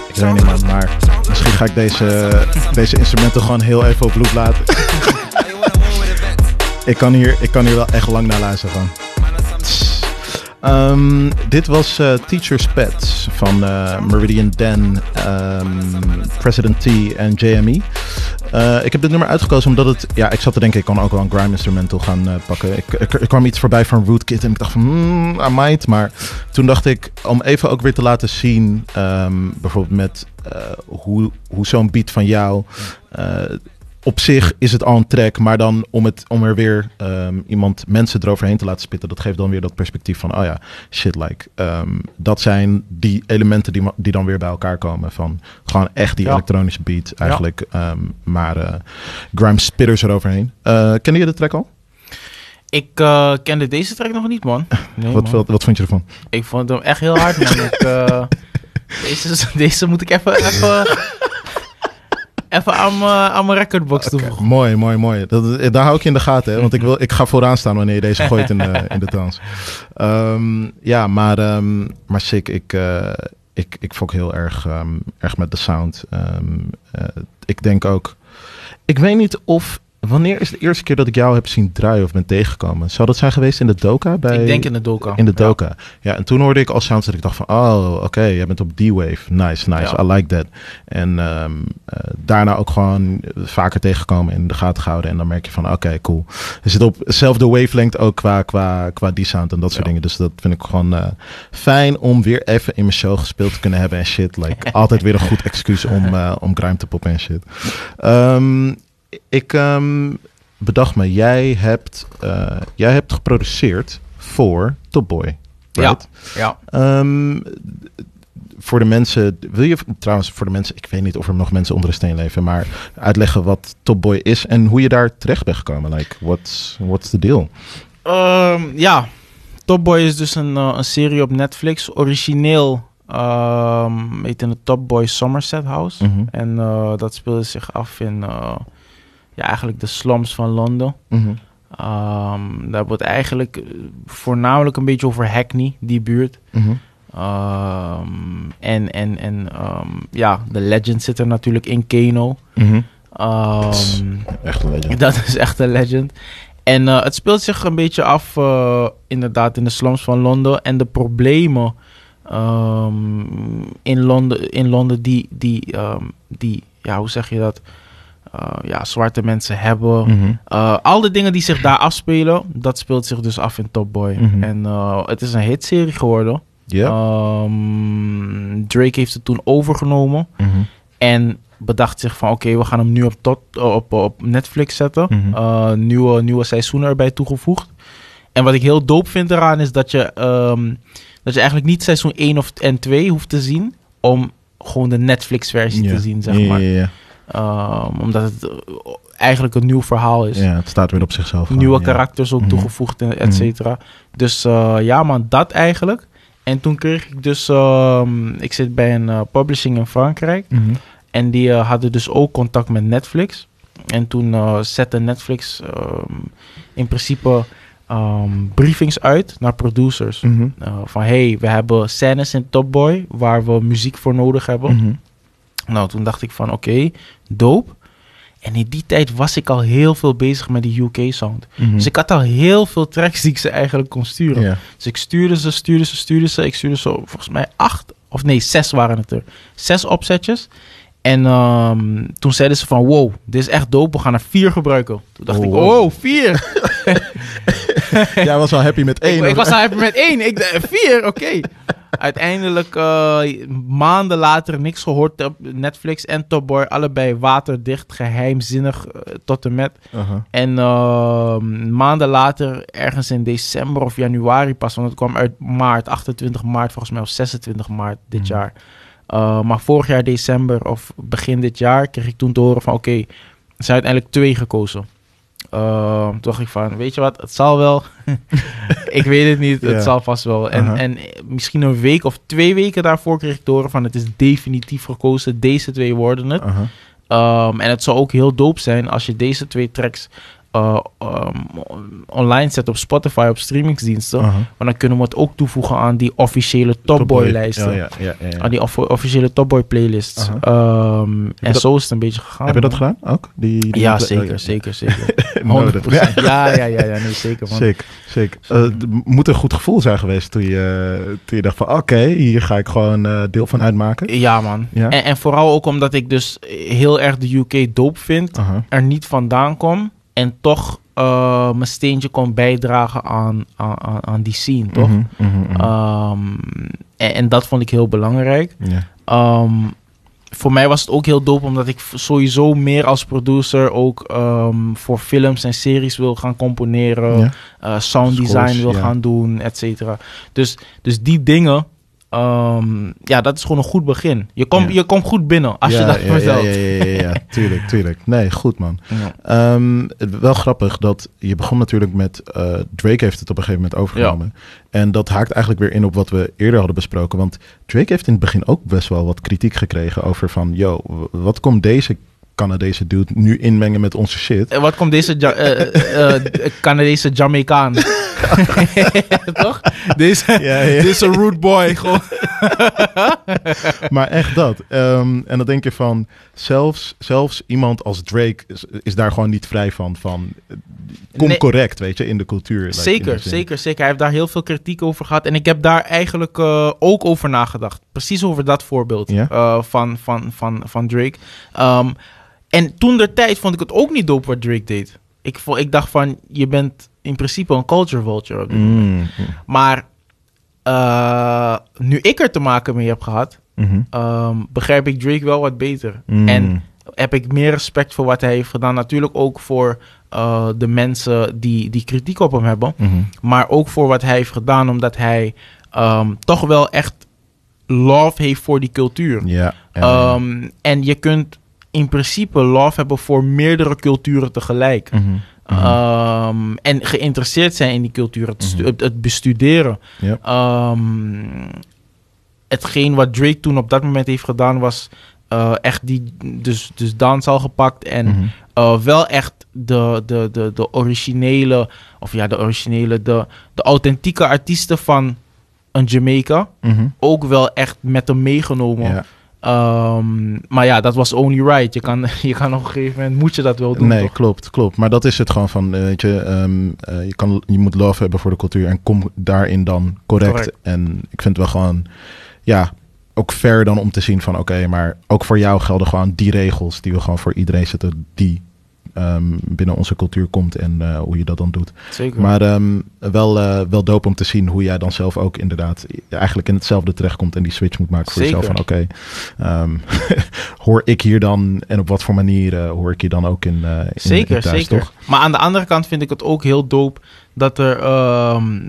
Ik weet niet man, maar misschien ga ik deze, deze instrumenten gewoon heel even op loop laten. (laughs) Ik, kan hier, ik kan hier wel echt lang naar luisteren of some Ehm, dit was eh, Teacher's Pets van eh, Meridian Dan, ehm, President T en JME. Eh, ik heb dit nummer uitgekozen omdat het... Ja, ik zat te denken, ik kan ook wel een grime instrumental gaan eh, pakken. Ik, ik, er kwam iets voorbij van Rootkit en ik dacht van, hmm, I might. Maar toen dacht ik, om even ook weer te laten zien... ehm, bijvoorbeeld met eh, hoe, hoe zo'n beat van jou... op zich is het al een track, maar dan om, het, om er weer ehm, iemand, mensen eroverheen te laten spitten, dat geeft dan weer dat perspectief van, oh ja, shit, like, ehm, dat zijn die elementen die, die dan weer bij elkaar komen. Van gewoon echt die Ja. elektronische beat eigenlijk, ehm, maar eh grime spitters eroverheen. Eh kende je de track al? Ik eh, kende deze track nog niet, man. Nee, (laughs) wat, man. wat, wat vond je ervan? Ik vond hem echt heel hard, man. ik, eh, (laughs) deze, deze moet ik even, even, even aan mijn aan mijn recordbox toevoegen. Mooi, mooi, mooi. Dat, eh, daar hou ik je in de gaten, hè? want ik, wil, ik ga vooraan staan wanneer je deze (laughs) gooit in de, in de dans. Ehm, ja, maar, ehm, maar sick. Ik, eh ik, ik fok heel erg, ehm, erg met de sound. Eh, ik denk ook... Ik weet niet of Wanneer is de eerste keer dat ik jou heb zien draaien of ben tegengekomen? Zou dat zijn geweest in de Doka? Bij, Ik denk in de Doka. In de Ja. Doka. Ja, en toen hoorde ik al sounds dat ik dacht van... Oh, oké, jij bent op D-Wave. Nice, nice. Ja. I like that. En ehm, eh, daarna ook gewoon vaker tegengekomen en in de gaten gehouden. En dan merk je van, oké, cool. Je zit op dezelfde wavelength ook qua, qua, qua die sound en dat soort Ja. dingen. Dus dat vind ik gewoon eh, fijn om weer even in mijn show gespeeld te kunnen hebben en shit. Like, (laughs) altijd weer een goed excuus om, eh, om grime te poppen en shit. Ehm, ik ehm, bedacht me, jij hebt, eh, jij hebt geproduceerd voor Top Boy. Right? Ja. Ehm, voor de mensen, wil je trouwens voor de mensen, ik weet niet of er nog mensen onder de steen leven, maar uitleggen wat Top Boy is en hoe je daar terecht bent gekomen? Like, what's, what's the deal? Ehm, ja, Top Boy is dus een, eh, een serie op Netflix. Origineel ehm heet in het Top Boy Somerset House. Mhm. En eh, dat speelde zich af in ja, eigenlijk de slums van Londen. Ehm, daar wordt eigenlijk eh, voornamelijk een beetje over Hackney, die buurt. Mhm. Ehm, en en, en ehm, ja, de legend zit er natuurlijk in Kano. Mhm. Echt een legend. dat is echt een legend. En eh, het speelt zich een beetje af, eh, inderdaad, in de slums van Londen. En de problemen in, Londen, in Londen die, die, die, ja, hoe zeg je dat? Eh, ja, zwarte mensen hebben. Eh, al de dingen die zich daar afspelen, dat speelt zich dus af in Top Boy. Mhm. En eh, het is een hitserie geworden. Ehm, Drake heeft het toen overgenomen. Mhm. En bedacht zich van oké, we gaan hem nu op, tot, op, op Netflix zetten. Mhm. Nieuwe, nieuwe seizoenen erbij toegevoegd. En wat ik heel dope vind eraan is dat je, ehm, dat je eigenlijk niet seizoen 1 of, en 2 hoeft te zien. Om gewoon de Netflix versie te zien, zeg maar. ja, Ehm, omdat het eh, eigenlijk een nieuw verhaal is. Ja, het staat weer op zichzelf. gewoon, Nieuwe ja. karakters ook Mhm. toegevoegd, en et cetera. Dus eh, ja man, dat eigenlijk. En toen kreeg ik dus... ehm, ik zit bij een eh, publishing in Frankrijk. Mhm. En die eh, hadden dus ook contact met Netflix. En toen eh, zette Netflix ehm, in principe briefings uit naar producers. Mhm. Eh, van hey, we hebben scènes in Top Boy waar we muziek voor nodig hebben. Mhm. Nou, toen dacht ik van oké, dope. En in die tijd was ik al heel veel bezig met die UK sound. Mhm. Dus ik had al heel veel tracks die ik ze eigenlijk kon sturen. Dus ik stuurde ze, stuurde ze, stuurde ze. Ik stuurde zo volgens mij acht, of nee, zes waren het er. Zes opzetjes. En ehm, toen zeiden ze van, wow, dit is echt dope, we gaan er vier gebruiken. Toen dacht Oh, ik, wow. oh, vier. (laughs) Jij was al (laughs) happy met één. ik, was al happy met één. Ik vier, oké. (laughs) Uiteindelijk, eh, maanden later, niks gehoord op Netflix en Top Boy. Allebei waterdicht, geheimzinnig, eh, tot en met. Aha. En ehm, maanden later, ergens in december of januari pas, want het kwam uit maart, 28 maart volgens mij, of 26 maart dit Mhm. jaar. Uh, maar vorig jaar december of begin dit jaar kreeg ik toen te horen van oké, er zijn uiteindelijk twee gekozen. Uh, toen dacht ik van, weet je wat, het zal wel. (laughs) ik weet het niet, Ja. het zal vast wel. En, Aha. en misschien een week of twee weken daarvoor kreeg ik te horen van het is definitief gekozen. Deze twee worden het. Aha. Um, en het zou ook heel dope zijn als je deze twee tracks uh, um, online zet op Spotify, op streamingsdiensten. Aha. Want dan kunnen we het ook toevoegen aan die officiële Top Boy lijsten. Ja, ja, ja. Aan die off- officiële Top Boy playlists. Aha. Um, en dat- zo is het een beetje gegaan. Heb je dat gedaan ook? Die, die Ja, zeker, oh, zeker, zeker. 100%. (laughs) Ja, ja, ja, ja, nee, zeker. Man. Zeker, zeker. Eh, het moet een goed gevoel zijn geweest toen je, toen je dacht van... Oké, hier ga ik gewoon eh, deel van uitmaken. Ja, man. Ja? En, en vooral ook omdat ik dus heel erg de UK dope vind. Er niet vandaan kom en toch eh, mijn steentje kon bijdragen aan, aan, aan- die scene, toch? Mhm, mhm, mhm. Ehm, en, en dat vond ik heel belangrijk. Ehm, voor mij was het ook heel dope, omdat ik sowieso meer als producer ook ehm, voor films en series wil gaan componeren, eh, sound design wil gaan doen, et cetera. Dus, dus die dingen, ehm, ja, dat is gewoon een goed begin. Je komt Ja. je komt goed binnen als ja, je dat ja, vertelt. Ja, ja, ja, ja, ja. (laughs) tuurlijk, tuurlijk. Nee, goed man. Ehm, wel grappig dat je begon natuurlijk met... eh, Drake heeft het op een gegeven moment overgenomen. En dat haakt eigenlijk weer in op wat we eerder hadden besproken. Want Drake heeft in het begin ook best wel wat kritiek gekregen over van... Yo, wat komt deze Canadese dude nu inmengen met onze shit? En wat komt deze ja- eh, eh, eh, (laughs) Canadese Jamaicaan? (laughs) Toch? Deze, Ja, ja. deze root boy. Gewoon. (laughs) maar echt dat. Ehm, en dan denk je van, zelfs, zelfs iemand als Drake is, is daar gewoon niet vrij van. van eh, kom Nee. correct, weet je, in de cultuur. like, Zeker, zeker, zeker. Hij heeft daar heel veel kritiek over gehad. En ik heb daar eigenlijk eh, ook over nagedacht. Precies over dat voorbeeld eh, van, van, van, van Drake. Ehm, en toen der tijd vond ik het ook niet dope wat Drake deed. Ik, ik dacht van, je bent in principe een culture vulture op dit moment. Mm, mm, Maar eh, nu ik er te maken mee heb gehad, mhm. ehm, begrijp ik Drake wel wat beter. Mm. En heb ik meer respect voor wat hij heeft gedaan. Natuurlijk ook voor eh, de mensen die, die kritiek op hem hebben. Mhm. Maar ook voor wat hij heeft gedaan, omdat hij ehm, toch wel echt love heeft voor die cultuur. Ja. Ehm, en je kunt in principe love hebben voor meerdere culturen tegelijk. Mhm, mhm. Ehm, en geïnteresseerd zijn in die cultuur, het, Mhm. het, het bestuderen. Ehm, hetgeen wat Drake toen op dat moment heeft gedaan was eh, echt die dus, dus danszaal gepakt en eh, wel echt de, de, de, de originele, of ja, de originele, de, de authentieke artiesten van een Jamaica ook wel echt met hem meegenomen. Ja. Ehm, maar ja, dat was only right. Je kan, (laughs) je kan op een gegeven moment, moet je dat wel doen, Nee, toch? klopt, klopt. Maar dat is het gewoon van, eh, weet je, ehm, eh, je, kan, je moet love hebben voor de cultuur en kom daarin dan correct. Correct. En ik vind het wel gewoon, ja, ook fair dan om te zien van, oké, maar ook voor jou gelden gewoon die regels die we gewoon voor iedereen zetten die ehm, binnen onze cultuur komt en eh, hoe je dat dan doet. Zeker. Maar ehm, wel, eh, wel dope om te zien hoe jij dan zelf ook inderdaad eigenlijk in hetzelfde terechtkomt en die switch moet maken voor Zeker. jezelf. Van oké, ehm, (laughs) hoor ik hier dan en op wat voor manier eh, hoor ik hier dan ook in, eh in Zeker, in thuis, zeker. toch? Maar aan de andere kant vind ik het ook heel dope dat er,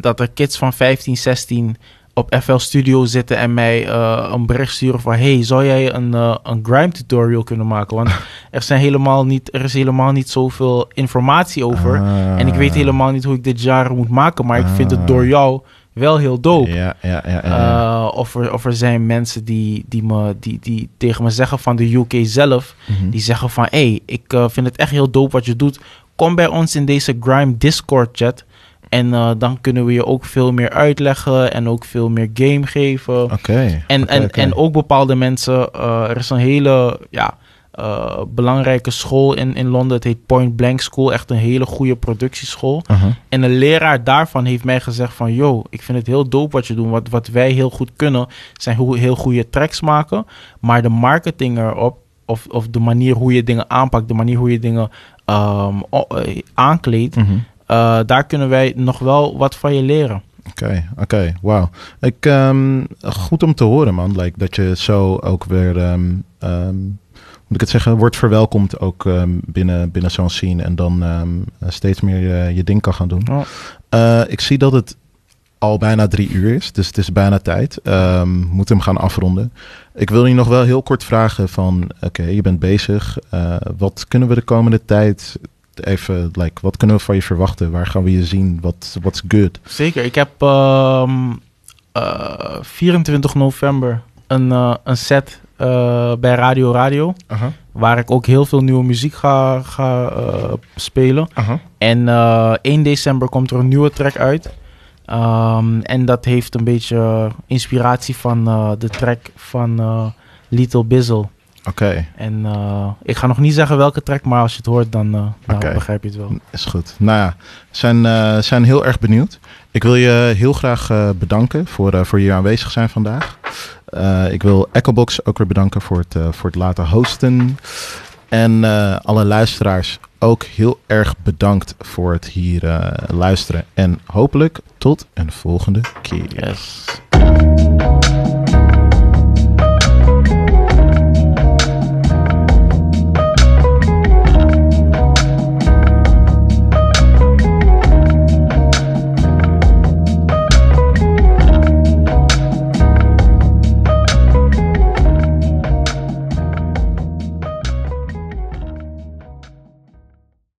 dat er kids van 15, 16 op FL Studio zitten en mij eh, een bericht sturen van... hey, zou jij een, eh, een grime tutorial kunnen maken? Want er, zijn helemaal niet, er is helemaal niet zoveel informatie over. Ah. En ik weet helemaal niet hoe ik dit jaar moet maken. Maar ik vind het Ah. door jou wel heel dope. Ja. Eh, of, er, of er zijn mensen die, die, me, die, die tegen me zeggen van de UK zelf... Mhm. Die zeggen van, hé, hey, ik vind het echt heel dope wat je doet. Kom bij ons in deze Grime Discord chat. En eh, dan kunnen we je ook veel meer uitleggen en ook veel meer game geven. Oké. En, en, en ook bepaalde mensen, eh, er is een hele ja, eh, belangrijke school in, in Londen. Het heet Point Blank School, echt een hele goede productieschool. Aha. En een leraar daarvan heeft mij gezegd van... yo, ik vind het heel dope wat je doet. Wat, wat wij heel goed kunnen, zijn hoe, heel goede tracks maken. Maar de marketing erop, of, of de manier hoe je dingen aanpakt... de manier hoe je dingen eh, aankleedt... Mhm. Eh, daar kunnen wij nog wel wat van je leren. Oké, oké, wauw. Ik, ehm, goed om te horen, man. Like, dat je zo ook weer, ehm, moet ik het zeggen, wordt verwelkomd ook binnen, binnen zo'n scene. En dan steeds meer eh, je ding kan gaan doen. Eh, ik zie dat het al bijna drie uur is, dus het is bijna tijd. Moet hem gaan afronden. Ik wil je nog wel heel kort vragen van, oké, je bent bezig. Wat kunnen we de komende tijd even, like, wat kunnen we van je verwachten? Waar gaan we je zien? Wat what's good? Zeker. Ik heb ehm, eh, 24 november een, eh, een set eh, bij Radio Radio. Waar ik ook heel veel nieuwe muziek ga, ga spelen. En eh 1 december komt er een nieuwe track uit. Ehm, en dat heeft een beetje inspiratie van de track van Little Bizzle. Oké, En eh, ik ga nog niet zeggen welke track, maar als je het hoort, dan, eh, Oké. begrijp je het wel. is goed. Nou ja, zijn, eh, zijn heel erg benieuwd. Ik wil je heel graag bedanken voor, voor je aanwezig zijn vandaag. Ik wil Echobox ook weer bedanken voor het, voor het laten hosten. En alle luisteraars ook heel erg bedankt voor het hier luisteren. En hopelijk tot een volgende keer. Yes.